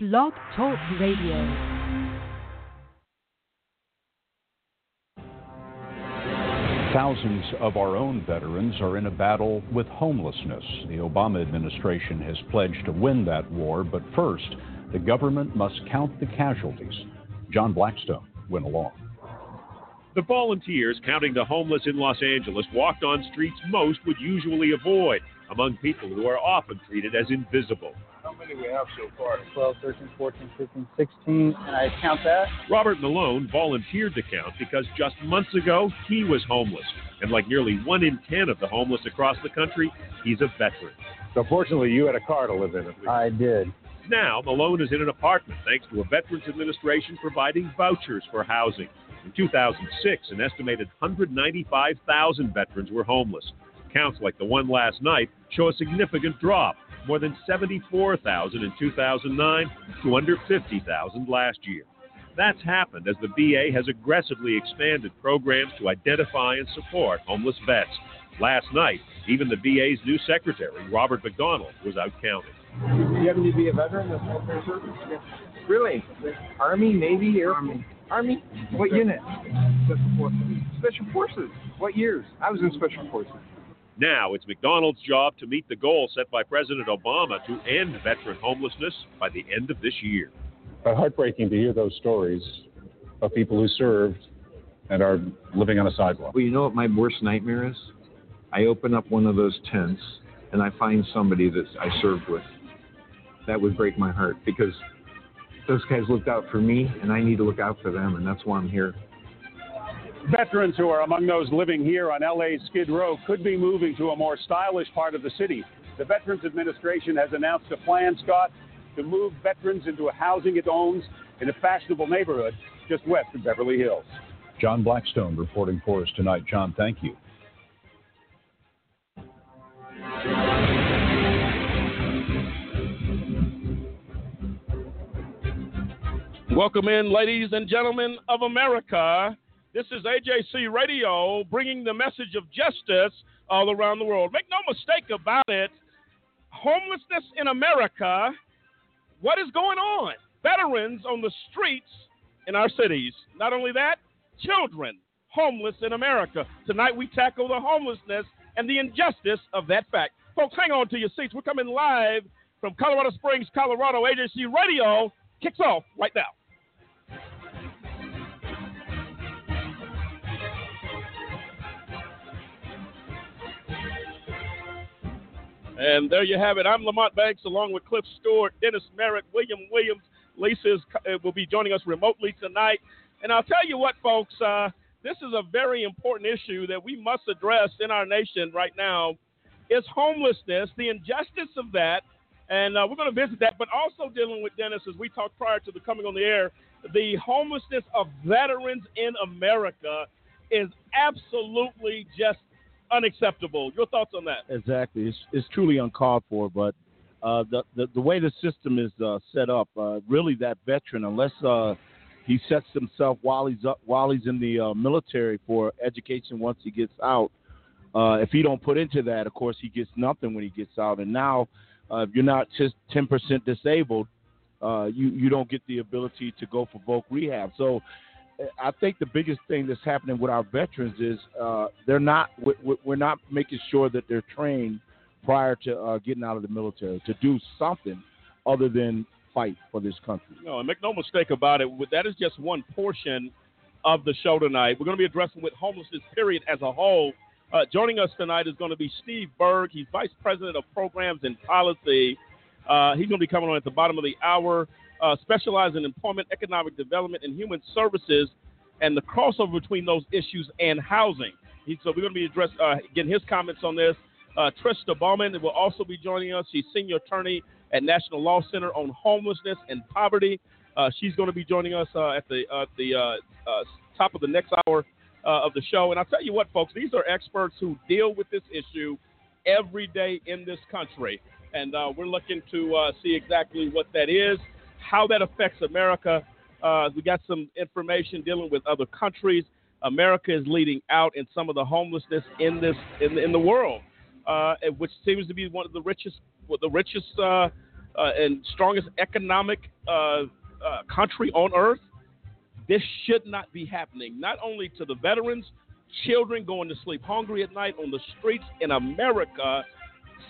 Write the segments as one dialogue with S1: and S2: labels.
S1: Blog Talk Radio.
S2: Thousands of our own veterans are in a battle with homelessness. The Obama administration has pledged to win that war, but first, the government must count the casualties. John Blackstone went along.
S3: The volunteers counting the homeless in Los Angeles walked on streets most would usually avoid, among people who are often treated as invisible.
S4: How many we have so far?
S5: 12, 13, 14, 15, 16, and I count that.
S3: Robert Malone volunteered to count because just months ago he was homeless. And like nearly one in ten of the homeless across the country, he's a veteran.
S4: So fortunately, you had a car to live in. At least.
S5: I did.
S3: Now, Malone is in an apartment thanks to a Veterans Administration providing vouchers for housing. In 2006, an estimated 195,000 veterans were homeless. Counts like the one last night show a significant drop, more than 74,000 in 2009 to under 50,000 last year. That's happened as the VA has aggressively expanded programs to identify and support homeless vets. Last night, even the VA's new secretary, Robert McDonald, was out counting.
S6: Do you happen to be a veteran of military service? Really? Army, Navy, Air
S5: Army.
S6: Army? What unit?
S5: Special forces.
S6: Special Forces. What years? I was in Special Forces.
S3: Now it's McDonald's job to meet the goal set by President Obama to end veteran homelessness by the end of this year.
S4: But heartbreaking to hear those stories of people who served and are living on a sidewalk.
S6: Well, you know what my worst nightmare is? I open up one of those tents and I find somebody that I served with. That would break my heart because those guys looked out for me and I need to look out for them, and that's why I'm here.
S2: Veterans who are among those living here on LA's Skid Row could be moving to a more stylish part of the city. The Veterans Administration has announced a plan, Scott, to move veterans into a housing it owns in a fashionable neighborhood just west of Beverly Hills. John Blackstone reporting for us tonight. John, thank you.
S7: Welcome in, ladies and gentlemen of America. This is AJC Radio bringing the message of justice all around the world. Make no mistake about it, homelessness in America, what is going on? Veterans on the streets in our cities. Not only that, children homeless in America. Tonight we tackle the homelessness and the injustice of that fact. Folks, hang on to your seats. We're coming live from Colorado Springs, Colorado. AJC Radio kicks off right now. And there you have it. I'm Lamont Banks along with Cliff Stewart, Dennis Merritt, William Williams. Lisa is, uh, will be joining us remotely tonight. And I'll tell you what, folks, uh, this is a very important issue that we must address in our nation right now. Is homelessness, the injustice of that, and uh, we're going to visit that, but also dealing with Dennis as we talked prior to the coming on the air. The homelessness of veterans in America is absolutely just unacceptable. Your thoughts on that?
S8: Exactly. It's, it's truly uncalled for, but uh, the, the the way the system is uh, set up, uh, really that veteran, unless uh, he sets himself while he's up, while he's in the uh, military for education once he gets out, uh, if he don't put into that, of course he gets nothing when he gets out. And now, if you're not just 10% disabled, you you don't get the ability to go for voc rehab. So I think the biggest thing that's happening with our veterans is uh, they're not we're not making sure that they're trained prior to uh, getting out of the military to do something other than fight for this country.
S7: No, and make no mistake about it. That is just one portion of the show tonight. We're going to be addressing with homelessness period as a whole. Uh, joining us tonight is going to be Steve Berg. He's vice president of programs and policy. Uh, he's going to be coming on at the bottom of the hour uh, specialize in employment, economic development, and human services, and the crossover between those issues and housing. He, so we're going to be addressing uh, getting his comments on this. Uh, Trista Bauman will also be joining us. She's senior attorney at National Law Center on homelessness and poverty. Uh, she's going to be joining us uh, at the at the uh, uh, top of the next hour uh, of the show. And I'll tell you what, folks, these are experts who deal with this issue every day in this country, and we're looking to see exactly what that is how that affects America. Uh, we got some information dealing with other countries. America is leading out in some of the homelessness in this in, in the world, uh, which seems to be one of the richest the richest uh, uh, and strongest economic uh, uh, country on earth, this should not be happening. Not only to the veterans, children going to sleep hungry at night on the streets in America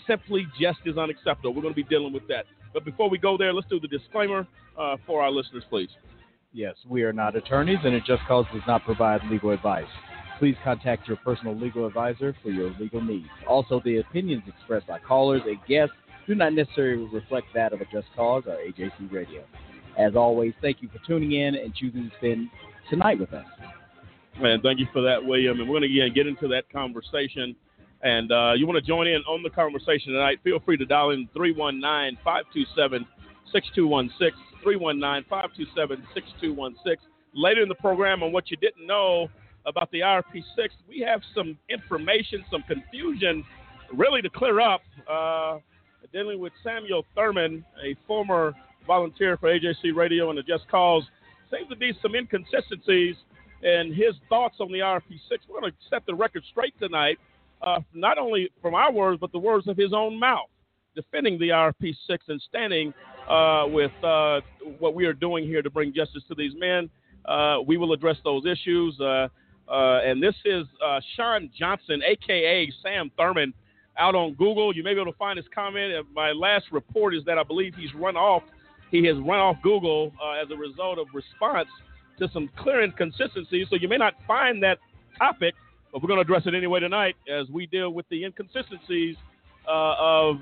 S7: simply just is unacceptable. We're going to be dealing with that. But before we go there, let's do the disclaimer uh, for our listeners, please.
S9: Yes, we are not attorneys, and it just cause does not provide legal advice. Please contact your personal legal advisor for your legal needs. Also, the opinions expressed by callers and guests do not necessarily reflect that of a Just Cause or AJC Radio. As always, thank you for tuning in and choosing to spend tonight with us.
S7: Man, thank you for that, William. And we're going to again get into that conversation. And uh, you want to join in on the conversation tonight, feel free to dial in 319 527 6216. 319 527 6216. Later in the program, on what you didn't know about the IRP6, we have some information, some confusion really to clear up. Uh, dealing with Samuel Thurman, a former volunteer for AJC Radio and the Just Cause. Seems to be some inconsistencies in his thoughts on the IRP6. We're going to set the record straight tonight, uh, not only from our words, but the words of his own mouth, defending the IRP6 and standing uh, with uh, what we are doing here to bring justice to these men. Uh, we will address those issues. Uh, uh, and this is Sean Johnson, aka Sam Thurman, out on Google. You may be able to find his comment. My last report is that I believe he's run off he has run off Google as a result of response to some clear inconsistencies. So you may not find that topic, but we're going to address it anyway tonight as we deal with the inconsistencies uh, of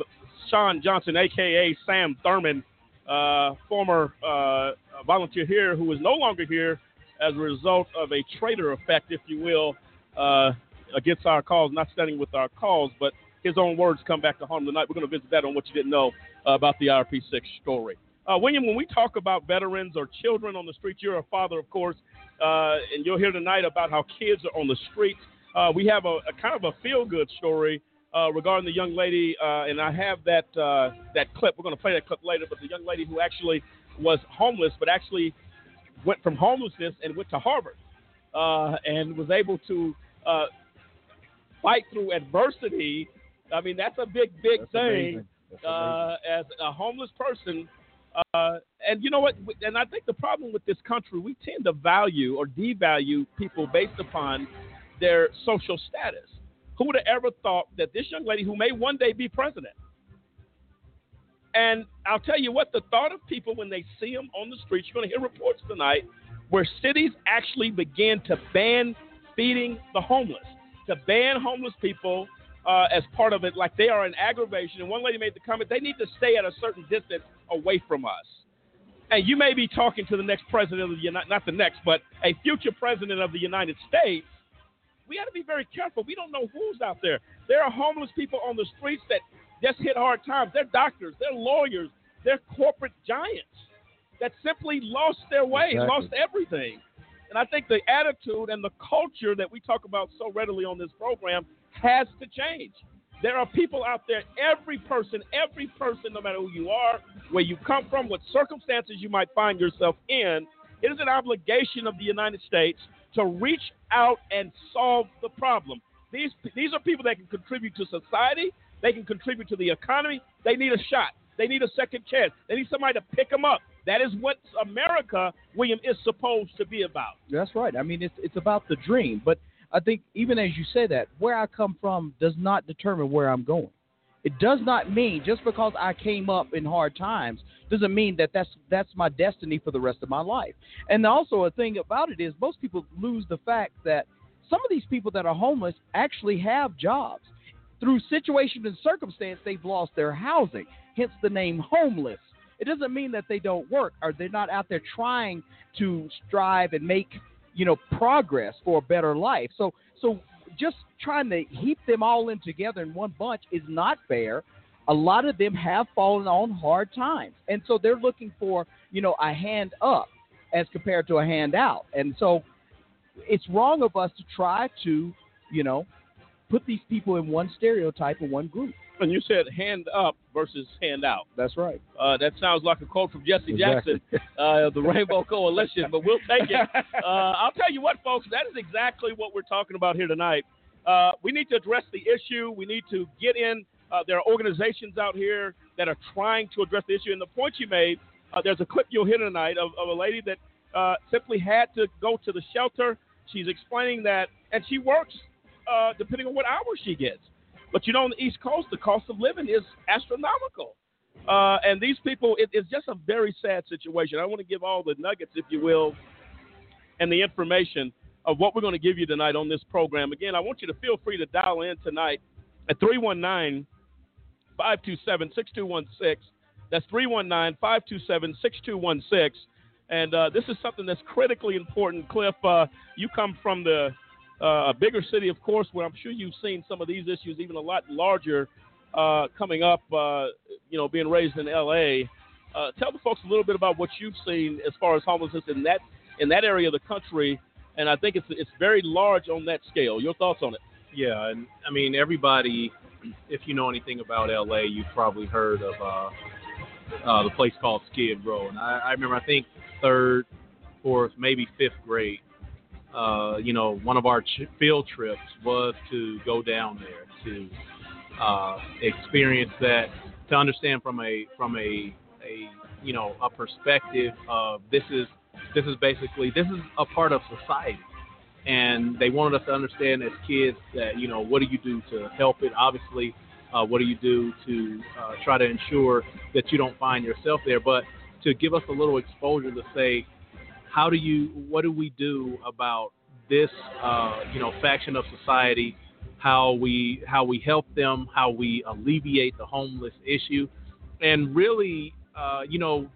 S7: Sean Johnson, aka Sam Thurman, uh, former uh, volunteer here who is no longer here as a result of a traitor effect, if you will, uh, against our cause, not standing with our cause, but his own words come back to him tonight. We're going to visit that on what you didn't know about the IRP6 story. Uh, William, when we talk about veterans or children on the streets, you're a father, of course, uh, and you'll hear tonight about how kids are on the streets. Uh, we have a, a, kind of a feel-good story uh, regarding the young lady, uh, and I have that uh, that clip. We're going to play that clip later. But the young lady who actually was homeless, but actually went from homelessness and went to Harvard, and was able to fight through adversity. I mean, that's a big, big that's thing. as a homeless person uh, and you know what? And I think the problem with this country, we tend to value or devalue people based upon their social status. Who would have ever thought that this young lady, who may one day be president, and I'll tell you what, the thought of people when they see them on the streets, you're going to hear reports tonight where cities actually began to ban feeding the homeless, to ban homeless people uh, as part of it, like they are an aggravation. And one lady made the comment, they need to stay at a certain distance away from us. And you may be talking to the next president of the United, not the next, but a future president of the United States. We got to be very careful. We don't know who's out there. There are homeless people on the streets that just hit hard times. They're doctors, they're lawyers, they're corporate giants that simply lost their way, exactly. lost everything. And I think the attitude and the culture that we talk about so readily on this program has to change. There are people out there, every person, every person, no matter who you are, where you come from, what circumstances you might find yourself in, it is an obligation of the United States to reach out and solve the problem. These, these are people that can contribute to society, they can contribute to the economy, they need a shot, they need a second chance, they need somebody to pick them up. That is what America, William, is supposed to be about.
S9: That's right. I mean, it's, it's about the dream. But I think even as you say that, where I come from does not determine where I'm going. It does not mean just because I came up in hard times doesn't mean that that's that's my destiny for the rest of my life. And also a thing about it is most people lose the fact that some of these people that are homeless actually have jobs. Through situation and circumstance, they've lost their housing, hence the name homeless. It doesn't mean that they don't work or they're not out there trying to strive and make you know, progress for a better life. So, so just trying to heap them all in together in one bunch is not fair. A lot of them have fallen on hard times, and so they're looking for, you know, a hand up as compared to a hand out. And so, it's wrong of us to try to, you know, put these people in one stereotype or one group.
S7: And you said hand up versus hand out.
S9: That's right.
S7: Uh, that sounds like a quote from Jesse exactly. Jackson, uh, the Rainbow Coalition, but we'll take it. Uh, I'll tell you what, folks, that is exactly what we're talking about here tonight. Uh, we need to address the issue. We need to get in Uh, there are organizations out here that are trying to address the issue. And the point you made, uh, there's a clip you'll hear tonight of, of a lady that uh, simply had to go to the shelter. She's explaining that, and she works uh, depending on what hours she gets. But you know, on the East Coast, the cost of living is astronomical. Uh, and these people, it, it's just a very sad situation. I want to give all the nuggets, if you will, and the information of what we're going to give you tonight on this program. Again, I want you to feel free to dial in tonight at 319 527 6216. That's 319 527 6216. And uh, this is something that's critically important. Cliff, uh, you come from the uh, a bigger city, of course, where I'm sure you've seen some of these issues even a lot larger uh, coming up, uh, you know, being raised in L.A. Uh, tell the folks a little bit about what you've seen as far as homelessness in that in that area of the country, and I think it's it's very large on that scale. Your thoughts on it?
S10: Yeah, and I mean everybody, if you know anything about LA, you've probably heard of uh, uh, the place called Skid Row, and I, I remember I think third, fourth, maybe fifth grade. Uh, you know, one of our ch- field trips was to go down there to uh, experience that, to understand from a from a a you know a perspective of this is this is basically this is a part of society. And they wanted us to understand as kids that you know what do you do to help it? Obviously uh, what do you do to uh, try to ensure that you don't find yourself there? But to give us a little exposure to say how do you what do we do about this uh, you know faction of society how we how we help them how we alleviate the homeless issue and really uh, you know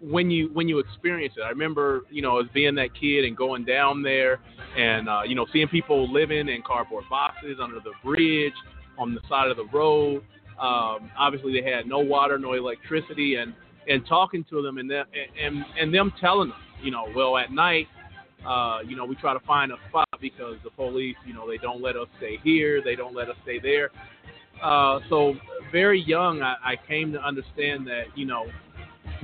S10: when you when you experience it. I remember, you know, as being that kid and going down there and uh, you know, seeing people living in cardboard boxes under the bridge on the side of the road. Um, obviously they had no water, no electricity and and talking to them and them, and and them telling them, you know, well at night uh, you know, we try to find a spot because the police, you know, they don't let us stay here, they don't let us stay there. Uh, so very young, I, I came to understand that, you know,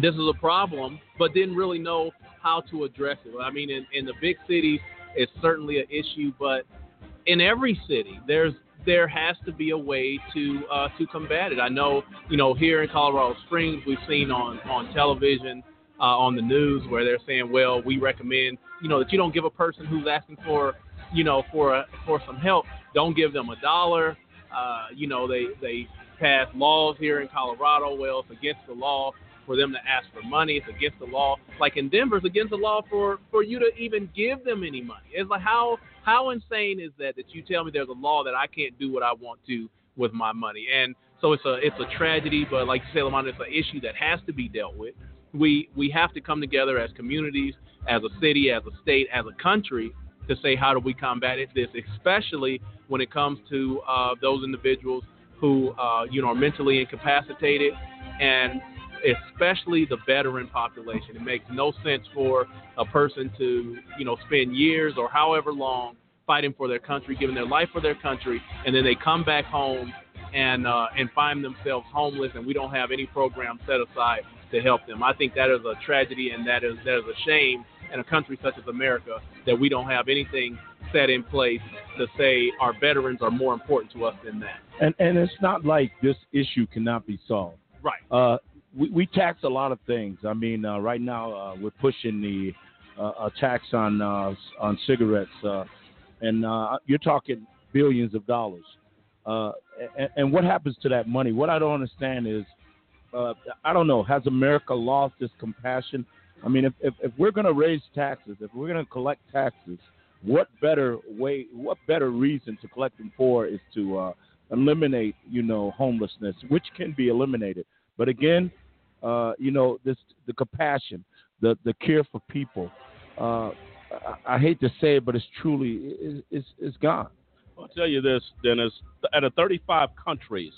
S10: this is a problem, but didn't really know how to address it. I mean, in, in the big cities, it's certainly an issue, but in every city, there's there has to be a way to uh, to combat it. I know, you know, here in Colorado Springs, we've seen on on television, uh, on the news, where they're saying, well, we recommend, you know, that you don't give a person who's asking for, you know, for a, for some help, don't give them a dollar. Uh, you know, they they pass laws here in Colorado. Well, it's against the law for them to ask for money. It's against the law. Like in Denver, it's against the law for for you to even give them any money. It's like how how insane is that that you tell me there's a law that I can't do what I want to with my money? And so it's a it's a tragedy, but like you say, Lamont, it's an issue that has to be dealt with. We we have to come together as communities, as a city, as a state, as a country to say how do we combat this, especially when it comes to uh, those individuals who uh, you know are mentally incapacitated and especially the veteran population. It makes no sense for a person to, you know, spend years or however long fighting for their country, giving their life for their country, and then they come back home and uh, and find themselves homeless, and we don't have any program set aside to help them. I think that is a tragedy, and that is that is a shame in a country such as America that we don't have anything set in place to say our veterans are more important to us than that.
S8: And and it's not like this issue cannot be solved.
S7: Right.
S8: Uh, we, we tax a lot of things. I mean, uh, right now uh, we're pushing the uh, a tax on uh, on cigarettes, uh, and uh, you're talking billions of dollars. Uh, and, and what happens to that money? What I don't understand is, uh, I don't know, has America lost its compassion? I mean, if, if, if we're going to raise taxes, if we're going to collect taxes, what better way, what better reason to collect them for is to uh, eliminate, you know, homelessness, which can be eliminated. But again, uh, you know, this the compassion, the the care for people. Uh, I, I, hate to say it, but it's truly it's, it's gone.
S7: I'll tell you this, Dennis. Out of 35 countries,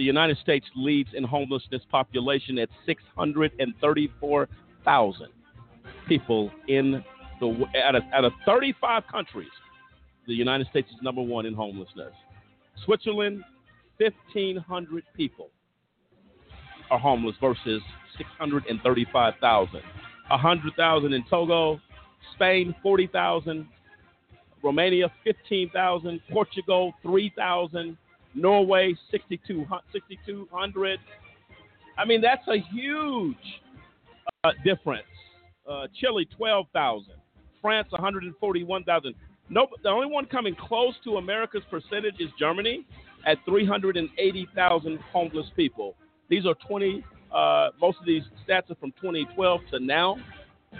S7: the United States leads in homelessness population at 634,000 people in the out of, out of 35 countries. The United States is number one in homelessness. Switzerland, 1,500 people are homeless versus 635,000. 100,000 in Togo, Spain 40,000, Romania 15,000, Portugal 3,000, Norway 6,200. I mean, that's a huge uh, difference. Uh, Chile 12,000. France 141,000. No, the only one coming close to America's percentage is Germany at 380,000 homeless people. These are 20. Uh, most of these stats are from 2012 to now.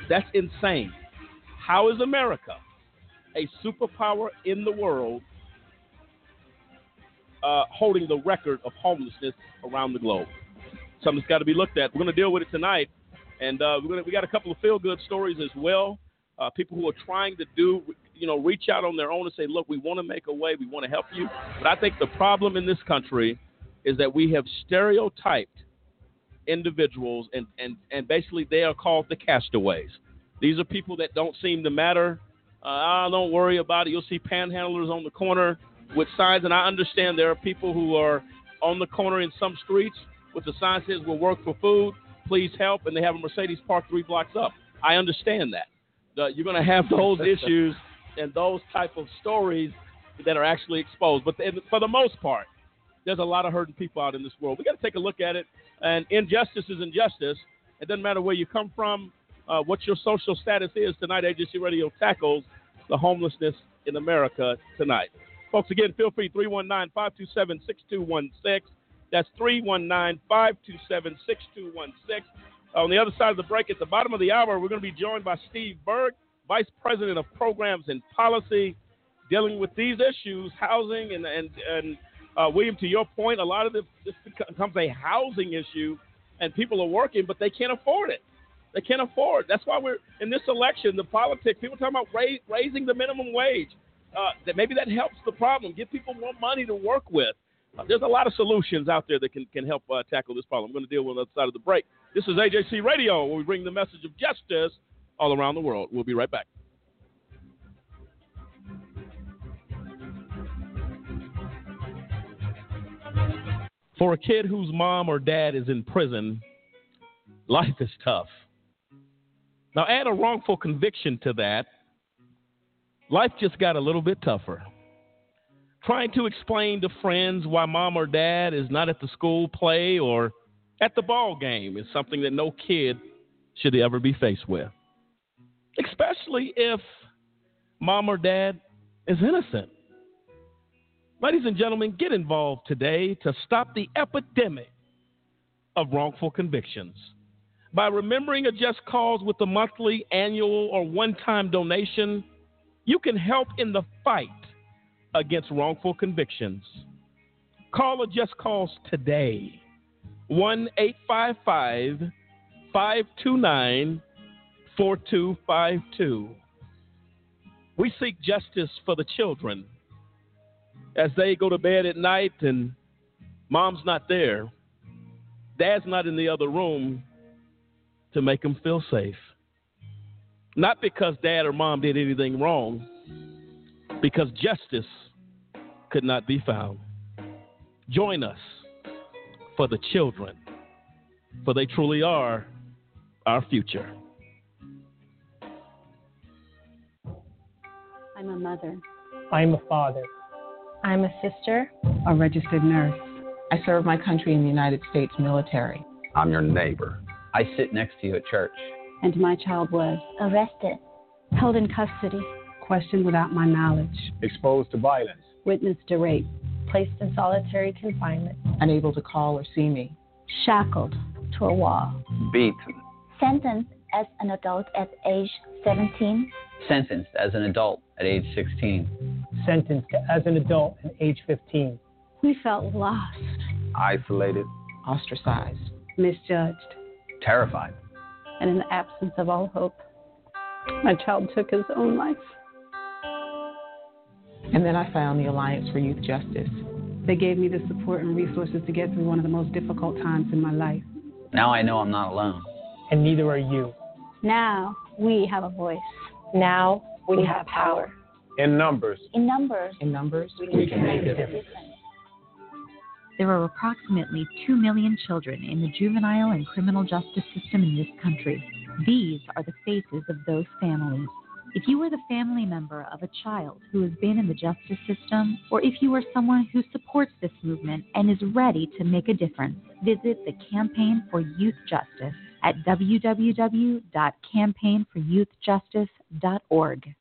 S7: That's insane. How is America, a superpower in the world, uh, holding the record of homelessness around the globe? Something's got to be looked at. We're going to deal with it tonight, and uh, gonna, we got a couple of feel-good stories as well. Uh, people who are trying to do, you know, reach out on their own and say, look, we want to make a way, we want to help you. But I think the problem in this country is that we have stereotyped individuals, and, and, and basically they are called the castaways. These are people that don't seem to matter. Uh, ah, don't worry about it. You'll see panhandlers on the corner with signs, and I understand there are people who are on the corner in some streets with the sign says "We'll work for food, please help," and they have a Mercedes parked three blocks up. I understand that. You're going to have those issues and those type of stories that are actually exposed. But for the most part, there's a lot of hurting people out in this world. We got to take a look at it. And injustice is injustice. It doesn't matter where you come from, uh, what your social status is. Tonight, AJC Radio tackles the homelessness in America tonight. Folks, again, feel free 319 527 6216. That's 319 527 6216. On the other side of the break, at the bottom of the hour, we're going to be joined by Steve Berg, Vice President of Programs and Policy, dealing with these issues, housing, and, and, and uh, William, to your point, a lot of this, this becomes a housing issue, and people are working, but they can't afford it. They can't afford. That's why we're in this election. The politics. People talking about raise, raising the minimum wage. Uh, that maybe that helps the problem. Give people more money to work with. Uh, there's a lot of solutions out there that can, can help uh, tackle this problem. I'm going to deal with on the other side of the break. This is AJC Radio, where we bring the message of justice all around the world. We'll be right back. For a kid whose mom or dad is in prison, life is tough. Now, add a wrongful conviction to that, life just got a little bit tougher. Trying to explain to friends why mom or dad is not at the school play or at the ball game is something that no kid should ever be faced with. Especially if mom or dad is innocent. Ladies and gentlemen, get involved today to stop the epidemic of wrongful convictions. By remembering a just cause with a monthly, annual, or one time donation, you can help in the fight against wrongful convictions. Call a just cause today 1 855 529 4252. We seek justice for the children as they go to bed at night and mom's not there, dad's not in the other room to make them feel safe. Not because dad or mom did anything wrong, because justice could not be found. Join us for the children, for they truly are our future.
S11: I'm a mother.
S12: I'm a father.
S11: I'm a sister.
S13: A registered nurse.
S14: I serve my country in the United States military.
S15: I'm your neighbor.
S16: I sit next to you at church.
S11: And my child was arrested, held in custody,
S13: questioned without my knowledge,
S15: exposed to violence,
S11: witnessed to rape,
S17: placed in solitary confinement,
S14: unable to call or see me,
S11: shackled to a wall,
S16: beaten,
S18: sentenced as an adult at age 17,
S16: sentenced as an adult at age 16,
S12: sentenced as an adult at age 15.
S11: We felt lost,
S15: isolated,
S14: ostracized,
S13: misjudged.
S16: Terrified.
S11: And in the absence of all hope, my child took his own life.
S14: And then I found the Alliance for Youth Justice.
S13: They gave me the support and resources to get through one of the most difficult times in my life.
S16: Now I know I'm not alone.
S12: And neither are you.
S11: Now we have a voice.
S17: Now we,
S11: we
S17: have,
S11: have
S17: power.
S11: power.
S15: In numbers.
S18: In numbers.
S14: In numbers,
S16: we, we can make a difference.
S1: There are approximately 2 million children in the juvenile and criminal justice system in this country. These are the faces of those families. If you are the family member of a child who has been in the justice system, or if you are someone who supports this movement and is ready to make a difference, visit the Campaign for Youth Justice at www.campaignforyouthjustice.org.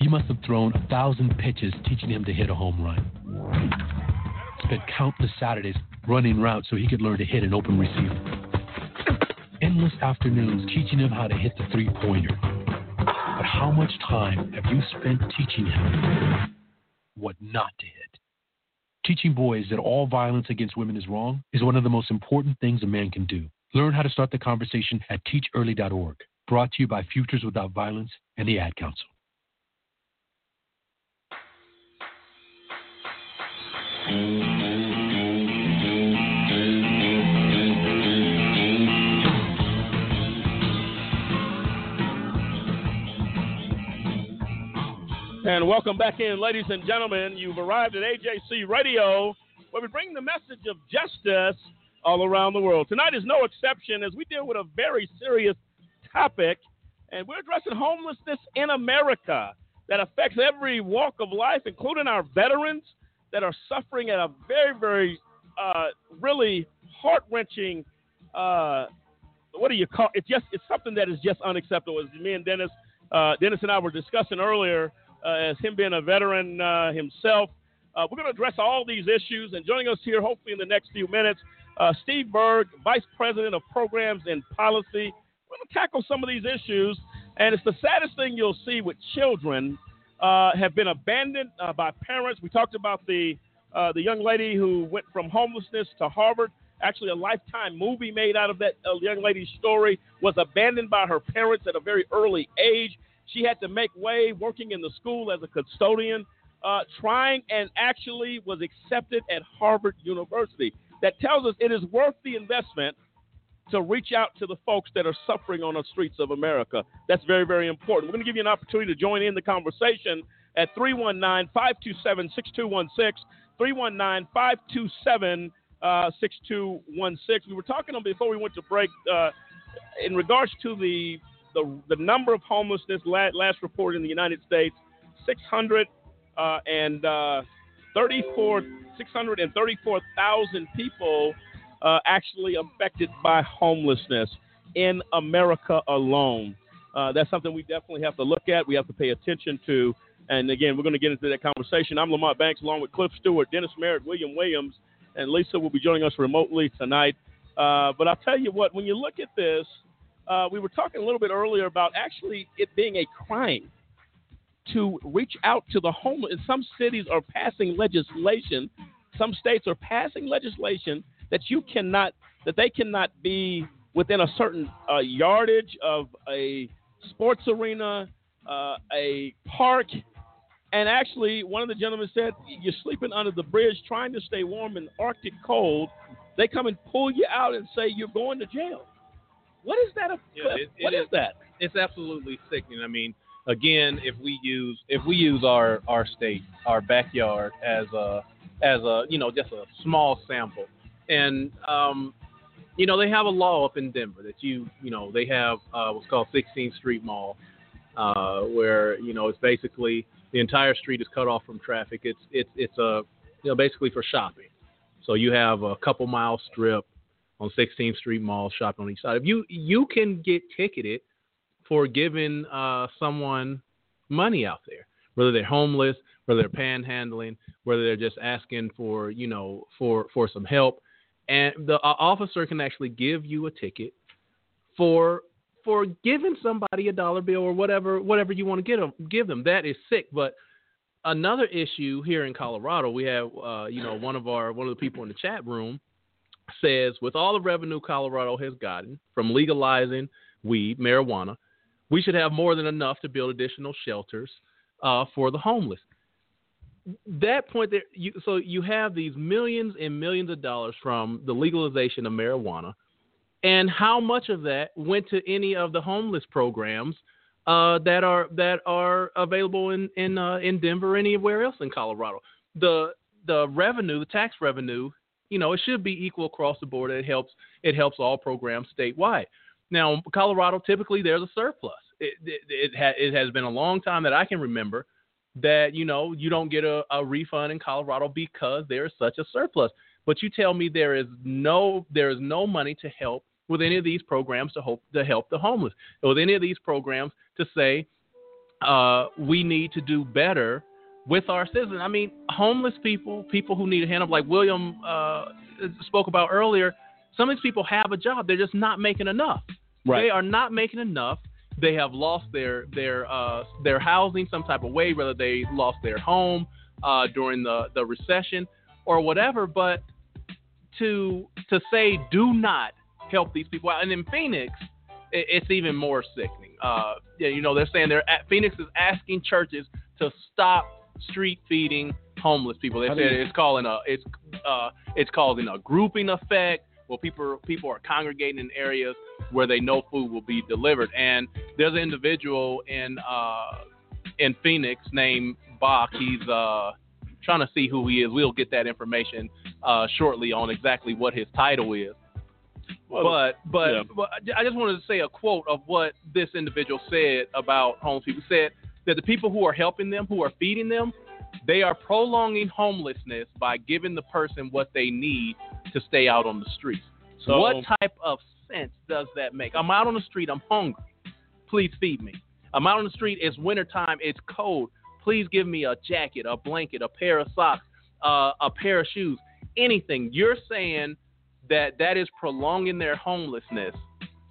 S19: You must have thrown a thousand pitches teaching him to hit a home run. Spent countless Saturdays running routes so he could learn to hit an open receiver. Endless afternoons teaching him how to hit the three pointer. But how much time have you spent teaching him what not to hit? Teaching boys that all violence against women is wrong is one of the most important things a man can do. Learn how to start the conversation at teachearly.org. Brought to you by Futures Without Violence and the Ad Council.
S7: And welcome back in, ladies and gentlemen. You've arrived at AJC Radio, where we bring the message of justice all around the world. Tonight is no exception as we deal with a very serious topic, and we're addressing homelessness in America that affects every walk of life, including our veterans that are suffering at a very, very, uh, really heart wrenching. Uh, what do you call it? Just it's something that is just unacceptable. As me and Dennis, uh, Dennis and I were discussing earlier, uh, as him being a veteran uh, himself. Uh, we're going to address all these issues, and joining us here, hopefully in the next few minutes, Steve Berg, Vice President of Programs and Policy. We're going to tackle some of these issues, and it's the saddest thing you'll see with children uh, have been abandoned uh, by parents. We talked about the the young lady who went from homelessness to Harvard. Actually, a lifetime movie made out of that young lady's story was abandoned by her parents at a very early age. She had to make way working in the school as a custodian, uh, trying and actually was accepted at Harvard University. That tells us it is worth the investment to reach out to the folks that are suffering on the streets of America. That's very, very important. We're going to give you an opportunity to join in the conversation at 319 527 6216. 319 527 6216. We were talking on before we went to break uh, in regards to the the, the number of homelessness last, last reported in the United States, 600 uh, and uh, 634,000 people uh, actually affected by homelessness in America alone. Uh, that's something we definitely have to look at. We have to pay attention to. And again, we're going to get into that conversation. I'm Lamont Banks along with Cliff Stewart, Dennis Merritt, William Williams, and Lisa will be joining us remotely tonight. Uh, but I'll tell you what, when you look at this, uh, we were talking a little bit earlier about actually it being a crime to reach out to the homeless. Some cities are passing legislation, some states are passing legislation that you cannot, that they cannot be within a certain uh, yardage of a sports arena, uh, a park. And actually, one of the gentlemen said, You're sleeping under the bridge trying to stay warm in Arctic cold. They come and pull you out and say, You're going to jail. What is that? A,
S10: Yeah, it-
S7: what
S10: it
S7: is that?
S10: It's absolutely sickening. I mean, again, if we use if we use our our state, our backyard as a as a you know just a small sample, and um, you know they have a law up in Denver that you you know they have uh, what's called 16th Street Mall, uh, where you know it's basically the entire street is cut off from traffic. It's it's it's a you know basically for shopping. So you have a couple mile strip on 16th Street Mall shopping on each side. If you you can get ticketed for giving uh, someone money out there, whether they're homeless, whether they're panhandling, whether they're just asking for you know for for some help, and the uh, officer can actually give you a ticket for for giving somebody a dollar bill or whatever whatever you want to get them, give them. That is sick, but another issue here in Colorado, we have uh, you know one of our one of the people in the chat room says with all the revenue Colorado has gotten from legalizing weed, marijuana, we should have more than enough to build additional shelters uh, for the homeless. That point there, you, so you have these millions and millions of dollars from the legalization of marijuana, and how much of that went to any of the homeless programs uh, that are that are available in in uh, in Denver or anywhere else in Colorado? The the revenue, the tax revenue, you know, it should be equal across the board. It helps it helps all programs statewide. Now, Colorado typically there's a surplus. it it, it, ha- it has been a long time that I can remember that you know you don't get a, a refund in Colorado because there is such a surplus. But you tell me there is no there is no money to help with any of these programs to help to help the homeless, with any of these programs to say uh, we need to do better with our citizens. I mean, homeless people, people who need a hand up, like William uh, spoke about earlier. Some of these people have a job; they're just not making enough.
S7: Right.
S10: They are not making enough. They have lost their their uh, their housing some type of way, whether they lost their home uh, during the, the recession or whatever. But to to say do not help these people out, and in Phoenix, it, it's even more sickening. Uh, yeah, you know they're saying they're at, Phoenix is asking churches to stop street feeding homeless people. They said it's calling a it's uh, it's causing a grouping effect. Well, people people are congregating in areas where they know food will be delivered. And there's an individual in uh, in Phoenix named Balch. He's uh, trying to see who he is. We'll get that information uh, shortly on exactly what his title is. but but,
S7: yeah.
S10: but I just wanted to say a quote of what this individual said about homeless people. He said that the people who are helping them, who are feeding them, they are prolonging homelessness by giving the person what they need to stay out on the streets.
S7: So-
S10: what type of sense does that make? I'm out on the street. I'm hungry. Please feed me. I'm out on the street. It's wintertime. It's cold. Please give me a jacket, a blanket, a pair of socks, uh, a pair of shoes, anything. You're saying that that is prolonging their homelessness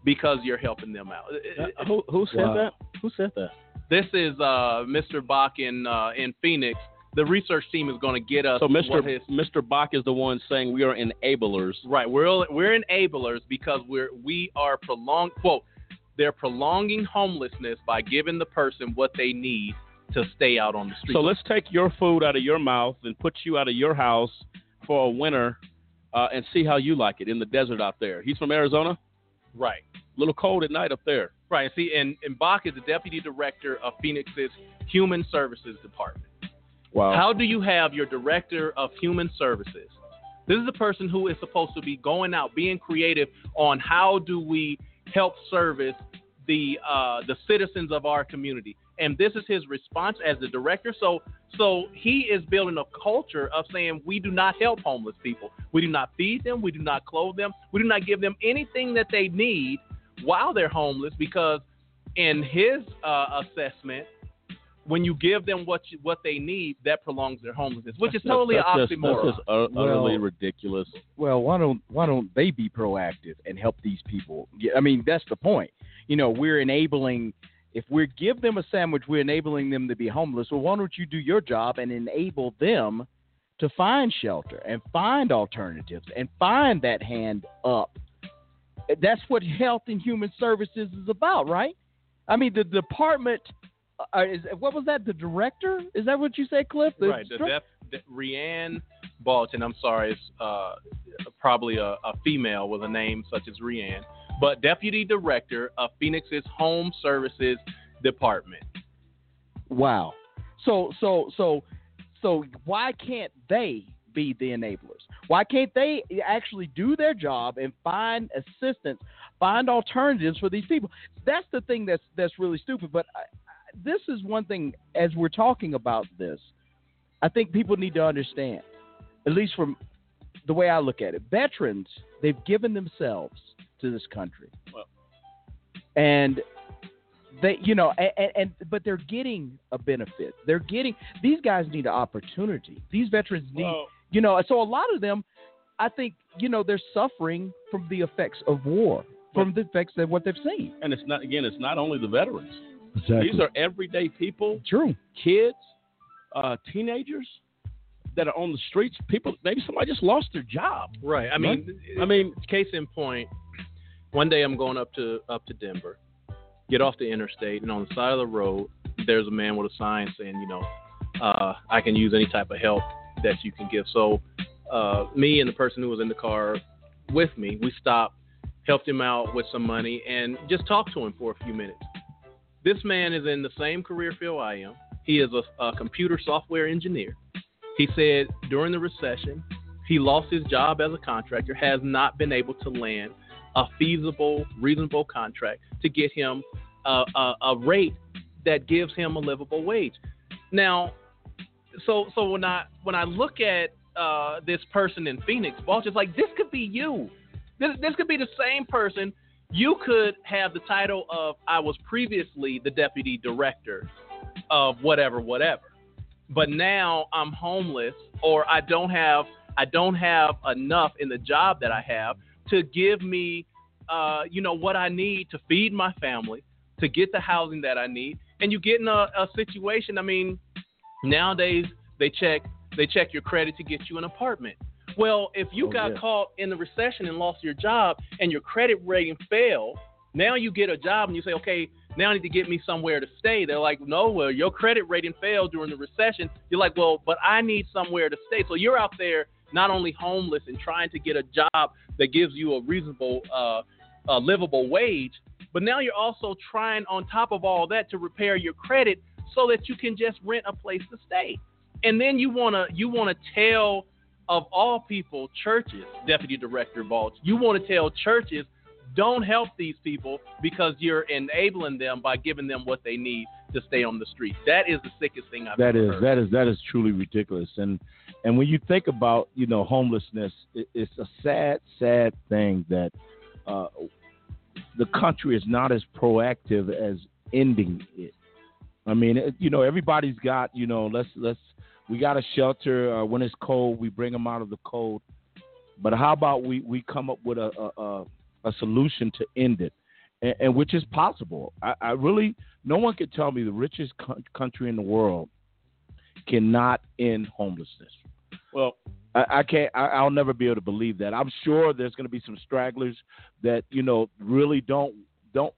S10: because you're helping them out.
S7: Uh, who who said
S10: Wow.
S7: that? Who said that?
S10: This is uh, Mr. Balch in uh, in Phoenix. The research team is going to get us.
S7: So Mr.
S10: his-
S7: Mr. Balch is the one saying we are enablers.
S10: Right. We're we're enablers because we're we are prolong quote. They're prolonging homelessness by giving the person what they need to stay out on the street.
S7: So let's take your food out of your mouth and put you out of your house for a winter uh, and see how you like it in the desert out there. He's from Arizona.
S10: Right.
S7: A little cold at night up there.
S10: Right. See, and, and Balch is the deputy director of Phoenix's Human Services Department.
S7: Wow.
S10: How do you have your director of human services? This is the person who is supposed to be going out, being creative on how do we help service the uh, the citizens of our community. And this is his response as the director. So so he is building a culture of saying we do not help homeless people. We do not feed them. We do not clothe them. We do not give them anything that they need while they're homeless because in his uh, assessment, when you give them what you, what they need, that prolongs their homelessness, which is totally
S7: that's
S10: an
S7: just. That's just utterly
S9: Well-
S7: ridiculous.
S9: Well, why don't why don't they be proactive and help these people? I mean, that's the point. You know, we're enabling. If we give them a sandwich, we're enabling them to be homeless. Well, why don't you do your job and enable them to find shelter and find alternatives and find that hand up? That's what health and human services is about, right? I mean, the department. Uh, is what was that? The director? Is that what you said, Cliff? The
S10: right. The def, the, Rianne Bolton, I'm sorry, is uh, probably a, a female with a name such as Rianne, but deputy director of Phoenix's Home Services Department.
S9: Wow. So so so so why can't they be the enablers? Why can't they actually do their job and find assistance, find alternatives for these people? That's the thing that's that's really stupid. But I, this is one thing as we're talking about this, I think people need to understand, at least from the way I look at it. Veterans, they've given themselves to this country. and they you know and, and, and but they're getting a benefit they're getting these guys need an opportunity these veterans need you know so a lot of them i think you know they're suffering from the effects of war from the effects of what they've seen
S7: And it's not again, it's not only the veterans.
S9: Exactly.
S7: These are everyday people.
S9: True.
S7: Kids, uh, teenagers that are on the streets. People, maybe somebody just lost their job.
S10: Right. I mean, I mean, case in point. One day I'm going up to up to Denver, get off the interstate, and on the side of the road, there's a man with a sign saying, you know, uh, I can use any type of help that you can give. So, uh, me and the person who was in the car with me, we stopped, helped him out with some money, and just talked to him for a few minutes. This man is in the same career field I am. He is a, a computer software engineer. He said during the recession, he lost his job as a contractor, has not been able to land a feasible, reasonable contract to get him a, a, a rate that gives him a livable wage. Now, so so when I when I look at uh, this person in Phoenix, is like this could be you. This this could be the same person. You could have the title of I was previously the deputy director of whatever whatever, but now I'm homeless or I don't have I don't have enough in the job that I have to give me uh, you know what I need to feed my family, to get the housing that I need, and you get in a, a situation. I mean, nowadays they check they check your credit to get you an apartment. Well, if you
S8: Oh,
S10: got
S8: yeah.
S10: caught in the recession and lost your job and your credit rating fell, now you get a job and you say, okay, now I need to get me somewhere to stay. They're like, no, well, your credit rating fell during the recession. You're like, well, but I need somewhere to stay. So you're out there not only homeless and trying to get a job that gives you a reasonable, uh, uh, livable wage, but now you're also trying on top of all that to repair your credit so that you can just rent a place to stay. And then you wanna you wanna tell of all people churches, Deputy Director Balch, you want to tell churches don't help these people because you're enabling them by giving them what they need to stay on the street. That is the sickest thing I've
S8: That
S10: ever
S8: is
S10: heard.
S8: that is that is truly ridiculous. And and when you think about you know homelessness, it, it's a sad sad thing that uh, the country is not as proactive as ending it. I mean, it, you know, everybody's got you know let's let's we got a shelter uh, when it's cold. We bring them out of the cold. But how about we we come up with a a, a, solution to end it, and, and which is possible. I, I really no one can tell me the richest co- country in the world cannot end homelessness.
S7: Well,
S8: I, I can't. I, I'll never be able to believe that. I'm sure there's going to be some stragglers that you know really don't don't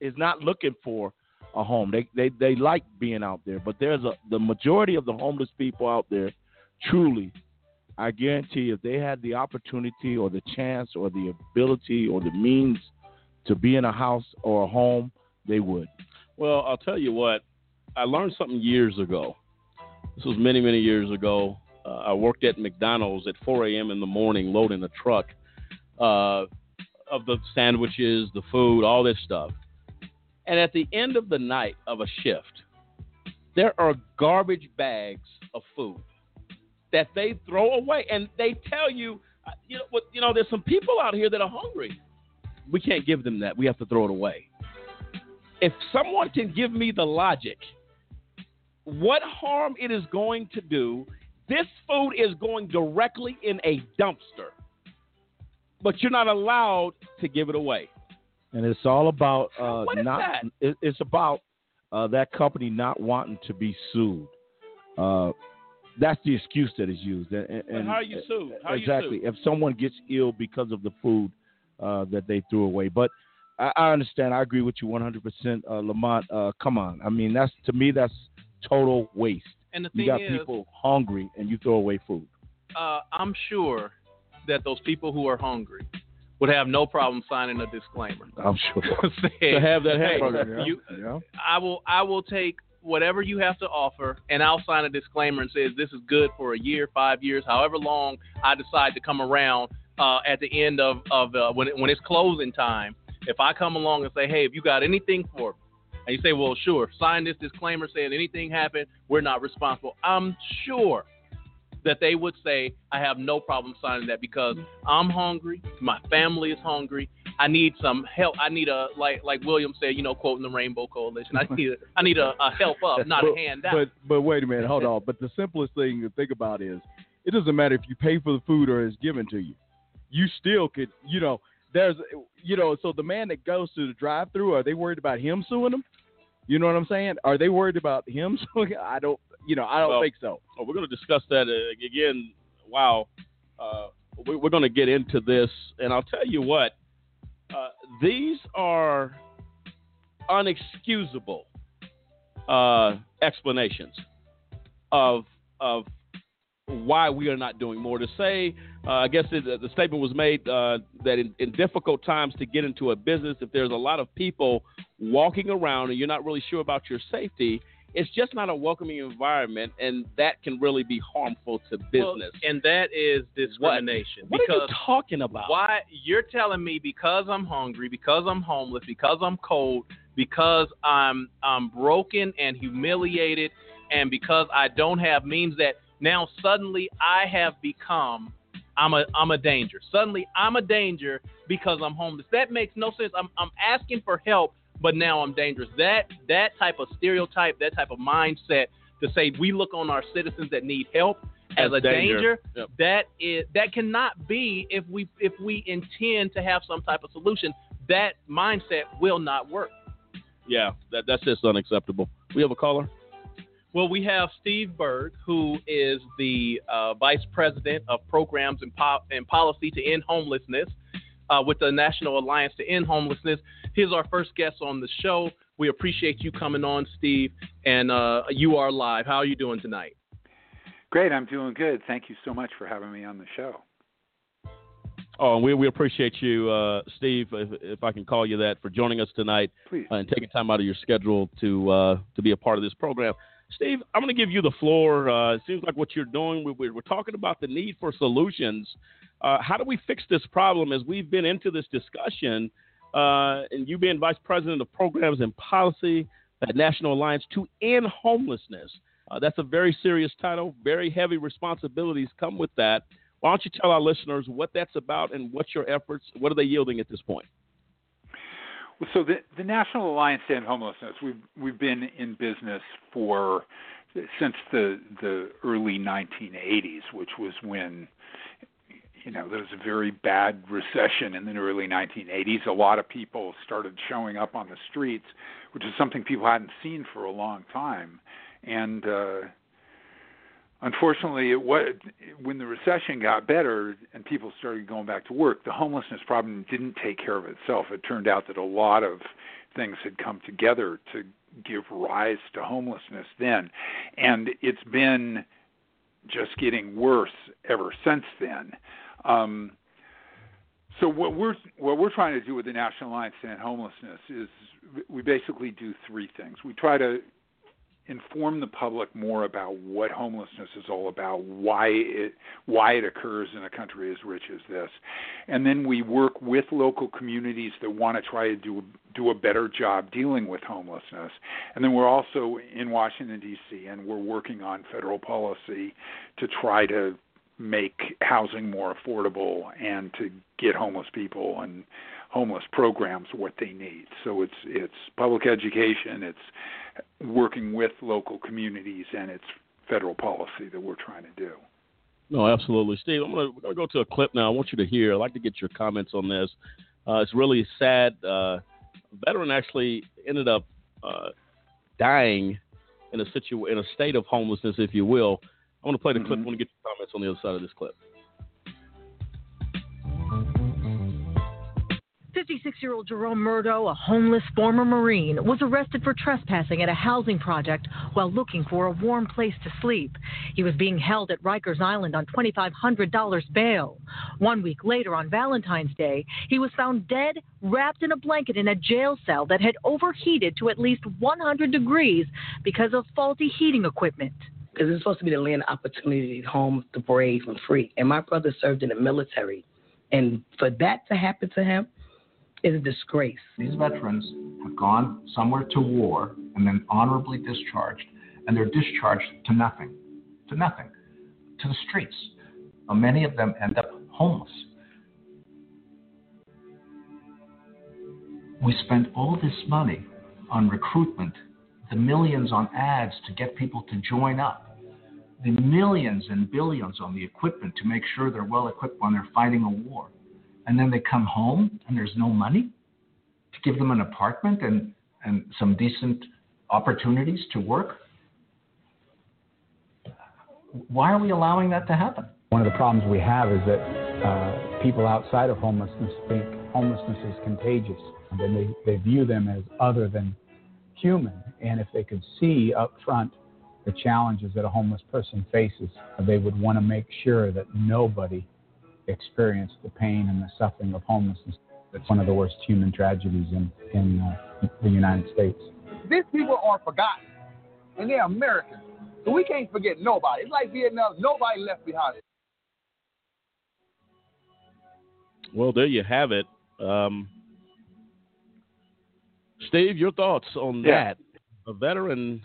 S8: is not looking for a home. They they they like being out there, but there's a the majority of the homeless people out there. Truly, I guarantee if they had the opportunity or the chance or the ability or the means to be in a house or a home, they would.
S7: Well, I'll tell you what. I learned something years ago. This was many, many years ago. Uh, I worked at McDonald's at 4 a.m. in the morning, loading a truck uh, of the sandwiches, the food, all this stuff. And at the end of the night of a shift, there are garbage bags of food that they throw away, and they tell you, uh, you know, what, you know, there's some people out here that are hungry. We can't give them that. We have to throw it away if someone can give me the logic, what harm it is going to do, this food is going directly in a dumpster, but you're not allowed to give it away.
S8: And it's all about uh, not.
S7: that?
S8: It, it's about uh, that company not wanting to be sued. Uh, that's the excuse that is used. And, and-
S7: how are you sued? How are you
S8: exactly.
S7: sued?
S8: If someone gets ill because of the food uh, that they threw away, but I, I understand. I agree with you 100, percent uh, Lamont. Uh, come on. I mean, that's to me that's total waste.
S10: And the thing you
S8: got
S10: is-
S8: people hungry and you throw away food.
S10: uh, I'm sure that those people who are hungry would have no problem signing a disclaimer.
S8: I'm sure.
S10: Saying,
S8: To have that
S10: hey,
S8: hamburger, yeah.
S10: you-
S8: Yeah.
S10: I will I will take whatever you have to offer, and I'll sign a disclaimer and says this is good for a year, five years, however long I decide to come around uh, at the end of of uh, when it, when it's closing time. If I come along and say, hey, if you got anything for me, and you say, well, sure, sign this disclaimer saying anything happened, we're not responsible. I'm sure that they would say, I have no problem signing that because I'm hungry, my family is hungry. I need some help. I need a like like William said, you know, quoting the Rainbow Coalition. I need a, I need a, a help up, not
S20: but,
S10: a handout.
S20: But but wait a minute, hold on. But the simplest thing to think about is it doesn't matter if you pay for the food or it's given to you. You still could, you know, there's, you know, so the man that goes to the drive-through, are they worried about him suing them? You know what I'm saying? Are they worried about him suing? I don't, you know, I don't
S7: Well,
S20: think so.
S7: well, we're going to discuss that uh, again. Wow, uh, we, we're going to get into this, and I'll tell you what. Uh, these are unexcusable uh, explanations of of why we are not doing more. To say, uh, I guess it, the statement was made uh, that in, in difficult times to get into a business, if there's a lot of people walking around and you're not really sure about your safety, it's just not a welcoming environment, and that can really be harmful to
S10: Well,
S7: business.
S10: and that is discrimination.
S7: What are you talking about?
S10: Why you're telling me because I'm hungry, because I'm homeless, because I'm cold, because I'm I'm broken and humiliated, and because I don't have means that now suddenly I have become I'm a I'm a danger. Suddenly I'm a danger because I'm homeless. That makes no sense. I'm I'm asking for help, but now I'm dangerous. That that type of stereotype, that type of mindset to say we look on our citizens that need help as, a danger,
S7: danger. Yep.
S10: that is that cannot be if we if we intend to have some type of solution. That mindset will not work.
S7: Yeah, that that's just unacceptable. We have a caller.
S10: Well, we have Steve Berg, who is the uh, Vice President of Programs and, po- and Policy to End Homelessness uh, with the National Alliance to End Homelessness. He's our first guest on the show. We appreciate you coming on, Steve, and uh, you are live. How are you doing tonight?
S21: Great, I'm doing good. Thank you so much for having me on the show.
S7: Oh, and we we appreciate you, uh, Steve, if, if I can call you that, for joining us tonight
S21: Please.
S7: uh, and taking time out of your schedule to uh, to be a part of this program. Steve, I'm going to give you the floor. Uh, it seems like what you're doing, we, we're talking about the need for solutions. Uh, how do we fix this problem as we've been into this discussion? Uh, and you being Vice President of Programs and Policy at National Alliance to End Homelessness. Uh, that's a very serious title, very heavy responsibilities come with that. Why don't you tell our listeners what that's about and what your efforts, what are they yielding at this point?
S21: So the the National Alliance to End Homelessness, we've we've been in business for since the the early 1980s, which was when you know there was a very bad recession in the early 1980s. A lot of people started showing up on the streets, which is something people hadn't seen for a long time, and uh, unfortunately, it was, when the recession got better and people started going back to work, the homelessness problem didn't take care of itself. It turned out that a lot of things had come together to give rise to homelessness then, and it's been just getting worse ever since then. Um, so what we're what we're trying to do with the National Alliance to End Homelessness is we basically do three things. We try to inform the public more about what homelessness is all about, why it why it occurs in a country as rich as this, and then we work with local communities that want to try to do do a better job dealing with homelessness, and then we're also in Washington D.C. and we're working on federal policy to try to make housing more affordable and to get homeless people and homeless programs what they need. So it's it's public education, it's working with local communities, and it's federal policy that we're trying to do.
S7: No, absolutely, Steve. I'm we're gonna go to a clip now. I want you to hear. I'd like to get your comments on this. Uh, it's really sad. Uh, veteran actually ended up uh, dying in a situ in a state of homelessness, if you will. I want to play the clip. I want to get your comments on the other side of this clip.
S22: 56 year old Jerome Murdough, a homeless former Marine, was arrested for trespassing at a housing project while looking for a warm place to sleep. He was being held at Rikers Island on $2,500 bail. One week later, on Valentine's Day, he was found dead, wrapped in a blanket in a jail cell that had overheated to at least 100 degrees because of faulty heating equipment.
S23: Because it's supposed to be the land of opportunity, home the brave and free. And my brother served in the military, and for that to happen to him is a disgrace.
S24: These veterans have gone somewhere to war and then honorably discharged, and they're discharged to nothing, to nothing, to the streets. Uh, many of them end up homeless. We spend all this money on recruitment, the millions on ads to get people to join up, the millions and billions on the equipment to make sure they're well equipped when they're fighting a war. And then they come home and there's no money to give them an apartment and, and some decent opportunities to work. Why are we allowing that to happen?
S5: One of the problems we have is that uh, people outside of homelessness think homelessness is contagious, and then they, they view them as other than human. And if they could see up front the challenges that a homeless person faces, they would want to make sure that nobody experienced the pain and the suffering of homelessness. That's one of the worst human tragedies in, in uh, the United States.
S25: These people are forgotten, and they're Americans. So we can't forget nobody. It's like Vietnam, nobody left behind.
S7: Well, there you have it. Um, Steve, your thoughts on
S21: Yeah.
S7: that? A veteran.